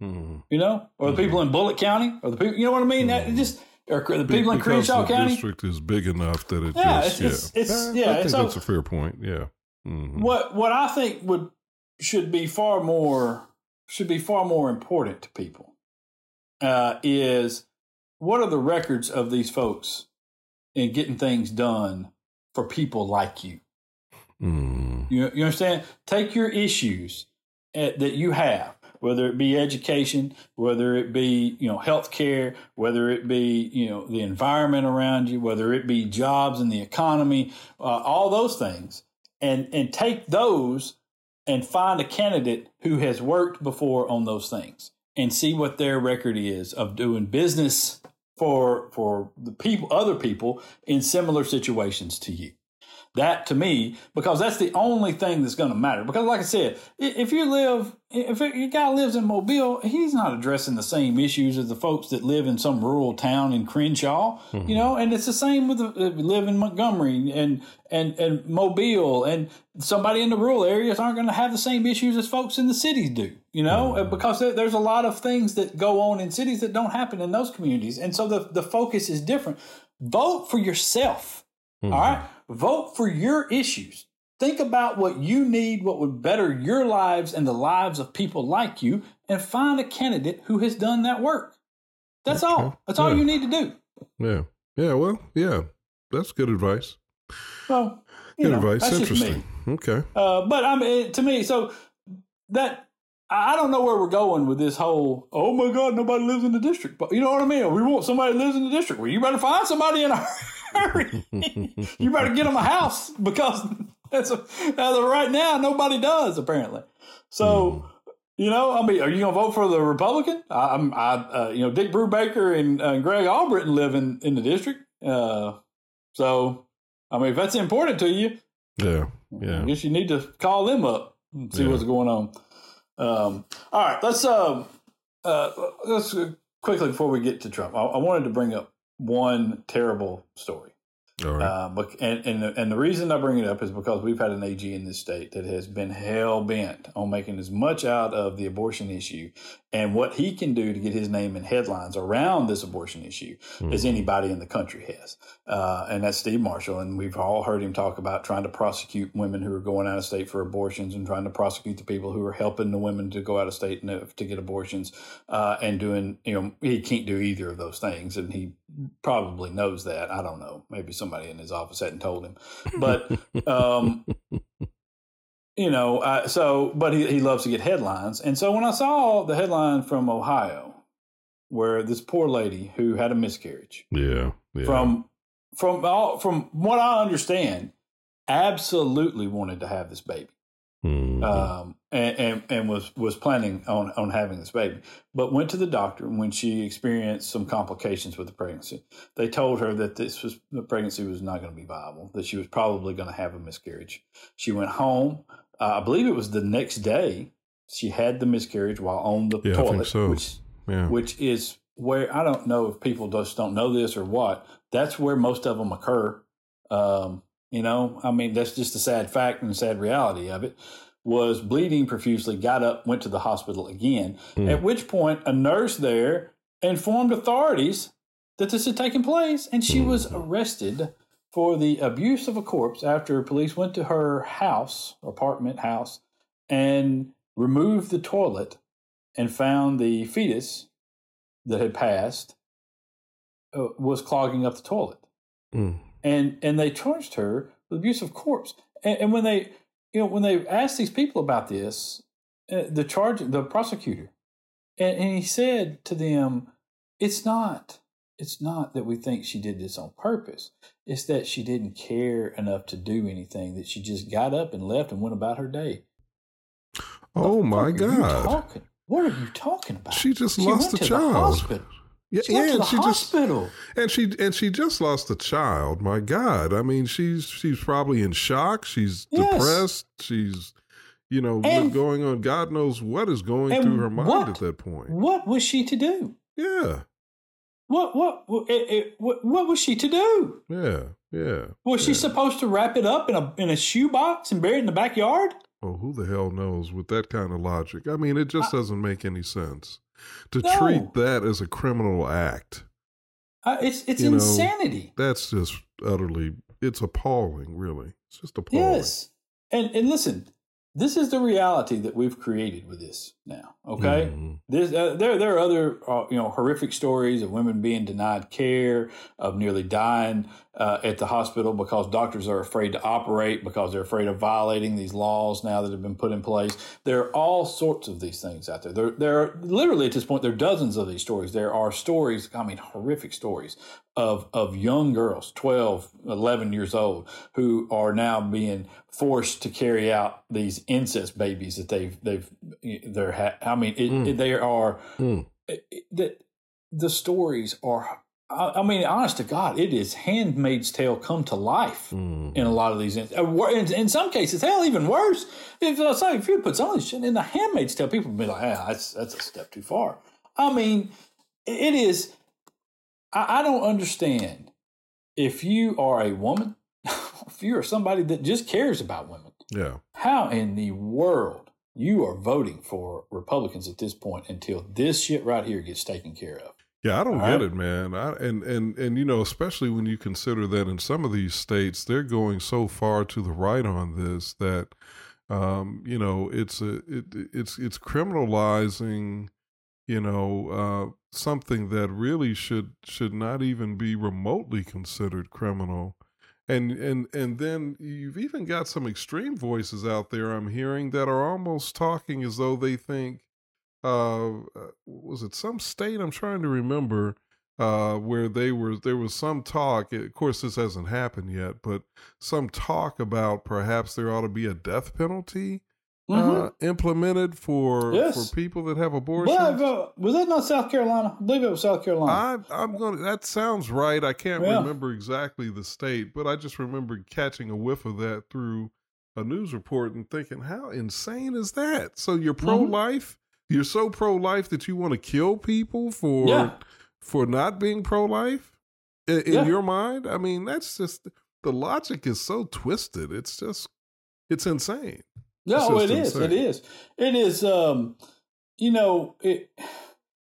Hmm. you know, or the people in Bullock County, or the people, you know what I mean? That it just or the people in Crenshaw the County. district is big enough that it Yeah, just it's- yeah. it's- yeah, I think that's a fair point. Yeah. Mhm. What what I think would should be far more should be far more important to people uh, is what are the records of these folks in getting things done for people like you. Mm. You, you understand? Take your issues uh, that you have, whether it be education, whether it be you know health care, whether it be you know the environment around you, whether it be jobs and the economy, uh, all those things, and and take those and find a candidate who has worked before on those things and see what their record is of doing business for for the people other people in similar situations to you that to me because that's the only thing that's going to matter. Because like i said if you live if a guy lives in mobile he's not addressing the same issues as the folks that live in some rural town in crenshaw you know? And it's the same with the, uh, live in montgomery and and and mobile and somebody in the rural areas aren't going to have the same issues as folks in the cities do you know? Uh, because there's a lot of things that go on in cities that don't happen in those communities. And so the, the focus is different. Vote for yourself Mhm. all right. Vote for your issues. Think about what you need, what would better your lives and the lives of people like you, and find a candidate who has done that work. That's Okay. all. That's all Yeah. you need to do. Yeah. Yeah. Well, yeah. That's good advice. Well, Good know, advice. Interesting. Okay. Uh, but I mean, to me, so that I don't know where we're going with this whole. Oh my God, nobody lives in the district. But you know what I mean? We want somebody lives in the district. Well, you better find somebody in a hurry. you better get them a house because as of, as of right now, nobody does apparently. So. You know, I mean, are you going to vote for the Republican? I, I'm, I, uh, you know, Dick Brewbaker and uh, Greg Albritton live in, in the district. Uh, so, I mean, if that's important to you, Yeah. yeah, I guess you need to call them up and see Yeah. what's going on. Um, all right, let's uh, uh, let's uh, quickly before we get to Trump. I, I wanted to bring up one terrible story. All right. Uh, but and and the, and the reason I bring it up is because we've had an AG in this state that has been hell bent on making as much out of the abortion issue and what he can do to get his name in headlines around this abortion issue as Mhm. anybody in the country has. Uh, and that's Steve Marshall. And we've all heard him talk about trying to prosecute women who are going out of state for abortions and trying to prosecute the people who are helping the women to go out of state to get abortions uh, and doing, you know, he can't do either of those things. And he probably knows that. I don't know. Maybe somebody in his office hadn't told him. But, um, you know, uh, so, but he, he loves to get headlines. And so when I saw the headline from Ohio, where this poor lady who had a miscarriage, yeah. Yeah. from from all from what I understand, absolutely wanted to have this baby. Mhm. um, and, and and was was planning on on having this baby, but went to the doctor when she experienced some complications with the pregnancy. They told her that this was the pregnancy was not going to be viable, that she was probably going to have a miscarriage. She went home. Uh, I believe it was the next day. She had the miscarriage while on the Yeah, toilet, so. which yeah. which is where I don't know if people just don't know this or what. That's where most of them occur. Um, you know, I mean, that's just a sad fact and sad reality of it. Was bleeding profusely, got up, went to the hospital again. Hmm. At which point, a nurse there informed authorities that this had taken place, and she was Mhm. arrested for the abuse of a corpse after police went to her house, apartment house, and removed the toilet and found the fetus that had passed uh, was clogging up the toilet, Mm. and and they charged her with abuse of corpse. And, and when they, you know, when they asked these people about this, uh, the charge, the prosecutor, and, and he said to them, "It's not, it's not that we think she did this on purpose. It's that she didn't care enough to do anything. That she just got up and left and went about her day." Oh my fuck are you God. What are you talking about? She just She lost a child. Hospital. Yeah, She yeah, and she just and she and she just lost a child. My God, I mean, she's she's probably in shock. She's Yes. depressed. She's you know what's And- going on. God knows what is going through her mind what- at that point. What was she to do? Yeah, What what what, it, it, what, what was she to do? yeah, yeah. Was she supposed to wrap it up in a in a shoebox and bury it in the backyard? Oh, who the hell knows with that kind of logic? I mean, it just doesn't make any sense to No. treat that as a criminal act. Uh, it's it's You know, insanity. That's just utterly. It's appalling, really. It's just appalling. Yes, and and listen, this is the reality that we've created with this now. Okay, Mhm. There's, uh, there, there are other, uh, you know, horrific stories of women being denied care, of nearly dying uh, at the hospital because doctors are afraid to operate because they're afraid of violating these laws now that have been put in place. There are all sorts of these things out there. There, there are literally at this point there are dozens of these stories. There are stories, I mean, horrific stories of of young girls, 12, 11 years old, who are now being forced to carry out these incest babies that they've they've they're. Ha- I mean, it, Mm. it- they are Mm. the the stories are. I, I mean, honest to God, it is Handmaid's Tale come to life Mm. in a lot of these. In, uh, in, in some cases, hell, even worse. If uh, say, if you put some of this shit in the Handmaid's Tale, people would be like, "Ah, that's that's a step too far." I mean, it is. I, I don't understand if you are a woman, if you are somebody that just cares about women, Yeah. how in the world you are voting for Republicans at this point until this shit right here gets taken care of? Yeah, I don't All get right. it, man. I, and and and you know, especially when you consider that in some of these states they're going so far to the right on this that, um, you know, it's a it it's it's criminalizing, you know, uh, something that really should should not even be remotely considered criminal. And and and then you've even got some extreme voices out there I'm hearing that are almost talking as though they think uh, uh, was it some state I'm trying to remember uh, where they were there was some talk of course this hasn't happened yet but some talk about perhaps there ought to be a death penalty uh, implemented for Mm-hmm. Yes. for people that have abortions But, uh, was that not South Carolina? I believe it was South Carolina. I, I'm going that sounds right. I can't Yeah. remember exactly the state, but I just remember catching a whiff of that through a news report and thinking, how insane is that? So you're Mm-hmm. pro life? You're so pro life that you want to kill people for Yeah. for not being pro life in, in Yeah. your mind? I mean, that's just the logic is so twisted. It's just it's insane. No, it is. It is. It is. Um, you know, it,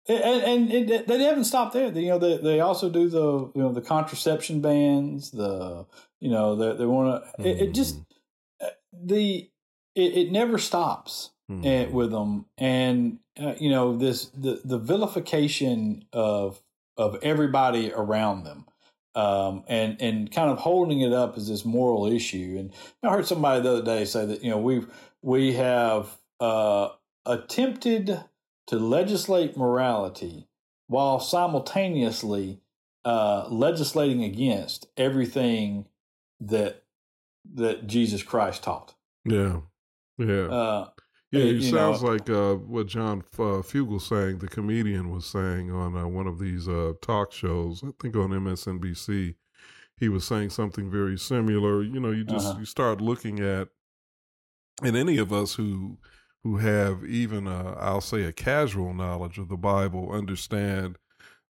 and, and it, they haven't stopped there. You know, they, they also do the you know the contraception bans. The you know they they want to. It, it just uh, the it, it never stops eh, with them, and uh, you know this the the vilification of of everybody around them. Um, and and kind of holding it up as this moral issue, and I heard somebody the other day say that you know we've we have uh, attempted to legislate morality while simultaneously uh, legislating against everything that that Jesus Christ taught. Yeah, yeah, Uh, yeah. you It know- sounds like uh, what John uh, Fugelsang, the comedian was saying on uh, one of these uh, talk shows. I think on MSNBC, he was saying something very similar. You know, you just Uh-huh. you start looking at, and any of us who who have even i I'll say a casual knowledge of the Bible understand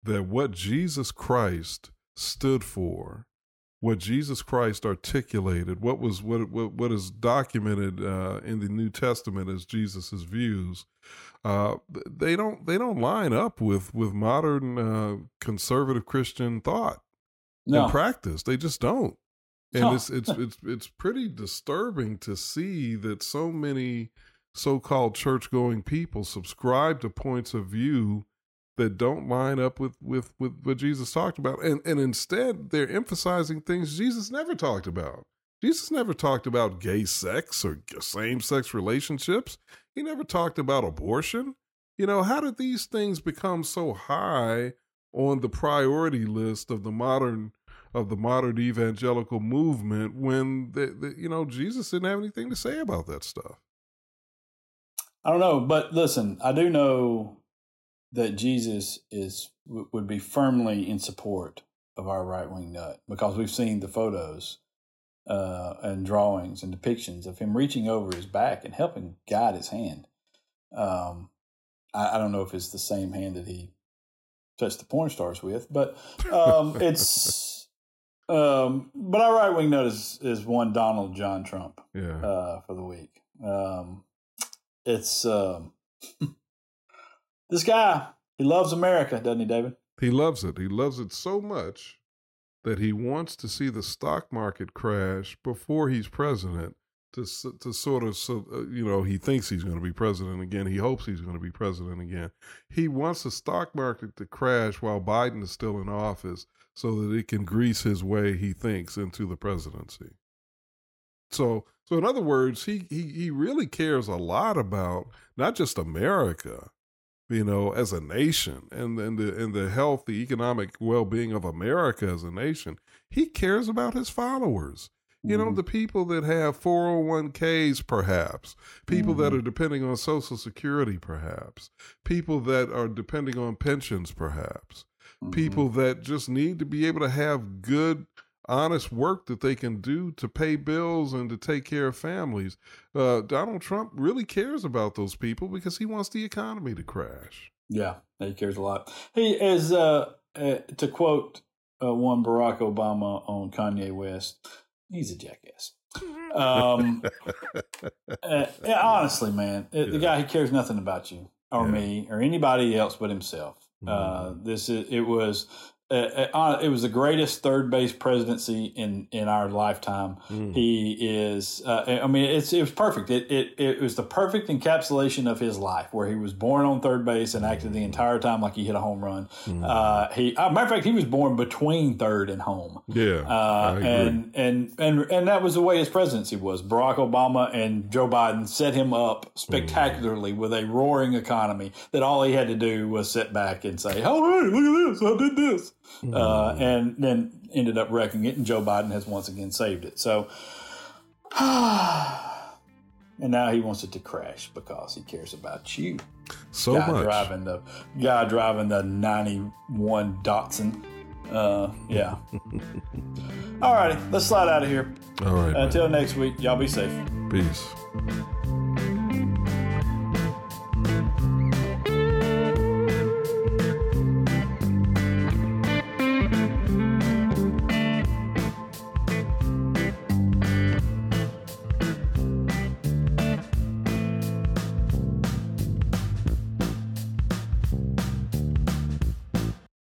that what Jesus Christ stood for, what Jesus Christ articulated, what was what what, what is documented uh, in the New Testament as Jesus's views, uh, they don't they don't line up with with modern uh, conservative Christian thought no, and practice. They just don't. And No. it's it's it's it's pretty disturbing to see that so many so-called church-going people subscribe to points of view that don't line up with with with what Jesus talked about, and and instead they're emphasizing things Jesus never talked about. Jesus never talked about gay sex or same-sex relationships. He never talked about abortion. You know, how did these things become so high on the priority list of the modern of the modern evangelical movement when the, the, you know Jesus didn't have anything to say about that stuff? I don't know, but listen, I do know that Jesus is would be firmly in support of our right wing nut because we've seen the photos uh, and drawings and depictions of him reaching over his back and helping guide his hand. Um, I, I don't know if it's the same hand that he touched the porn stars with, but um, it's. Um, but our right wing nut is is one Donald John Trump Yeah, uh, for the week. Um, it's um, this guy. He loves America, doesn't he, David? he loves it. He loves it so much that he wants to see the stock market crash before he's president. To to sort of so uh, you know he thinks he's going to be president again. He hopes he's going to be president again. He wants the stock market to crash while Biden is still in office, so that it can grease his way. He thinks into the presidency. So, so in other words, he he he really cares a lot about not just America, you know, as a nation, and and the and the health, the economic well being of America as a nation. He cares about his followers. You know, Mhm. the people that have 401ks, perhaps, people that Mhm. are depending on Social Security, perhaps, people that are depending on pensions, perhaps, Mhm. people that just need to be able to have good honest work that they can do to pay bills and to take care of families uh, donald trump really cares about those people because he wants the economy to crash Yeah, he cares a lot. He is, uh, uh, to quote uh, one Barack Obama on Kanye West, he's a jackass. Um, uh, yeah, honestly, man, uh, the guy he cares nothing about you or Yeah. me or anybody else but himself. Uh, Mhm. this is it was. Uh, uh, it was the greatest third base presidency in, in our lifetime. Mm. He is. Uh, I mean, it's it was perfect. It, it it was the perfect encapsulation of his life, where he was born on third base and acted the entire time like he hit a home run. Mm. Uh, he, uh, matter of fact, he was born between third and home. yeah Uh, and and and and that was the way his presidency was. Barack Obama and Joe Biden set him up spectacularly with a roaring economy that all he had to do was sit back and say, "Oh, hey, look at this! I did this," uh, and then ended up wrecking it. And Joe Biden has once again saved it. So, and now he wants it to crash because he cares about you. so guy much driving the guy driving the '91 Datsun. Uh, yeah. All righty, let's slide out of here. all right man. Until next week, y'all be safe. peace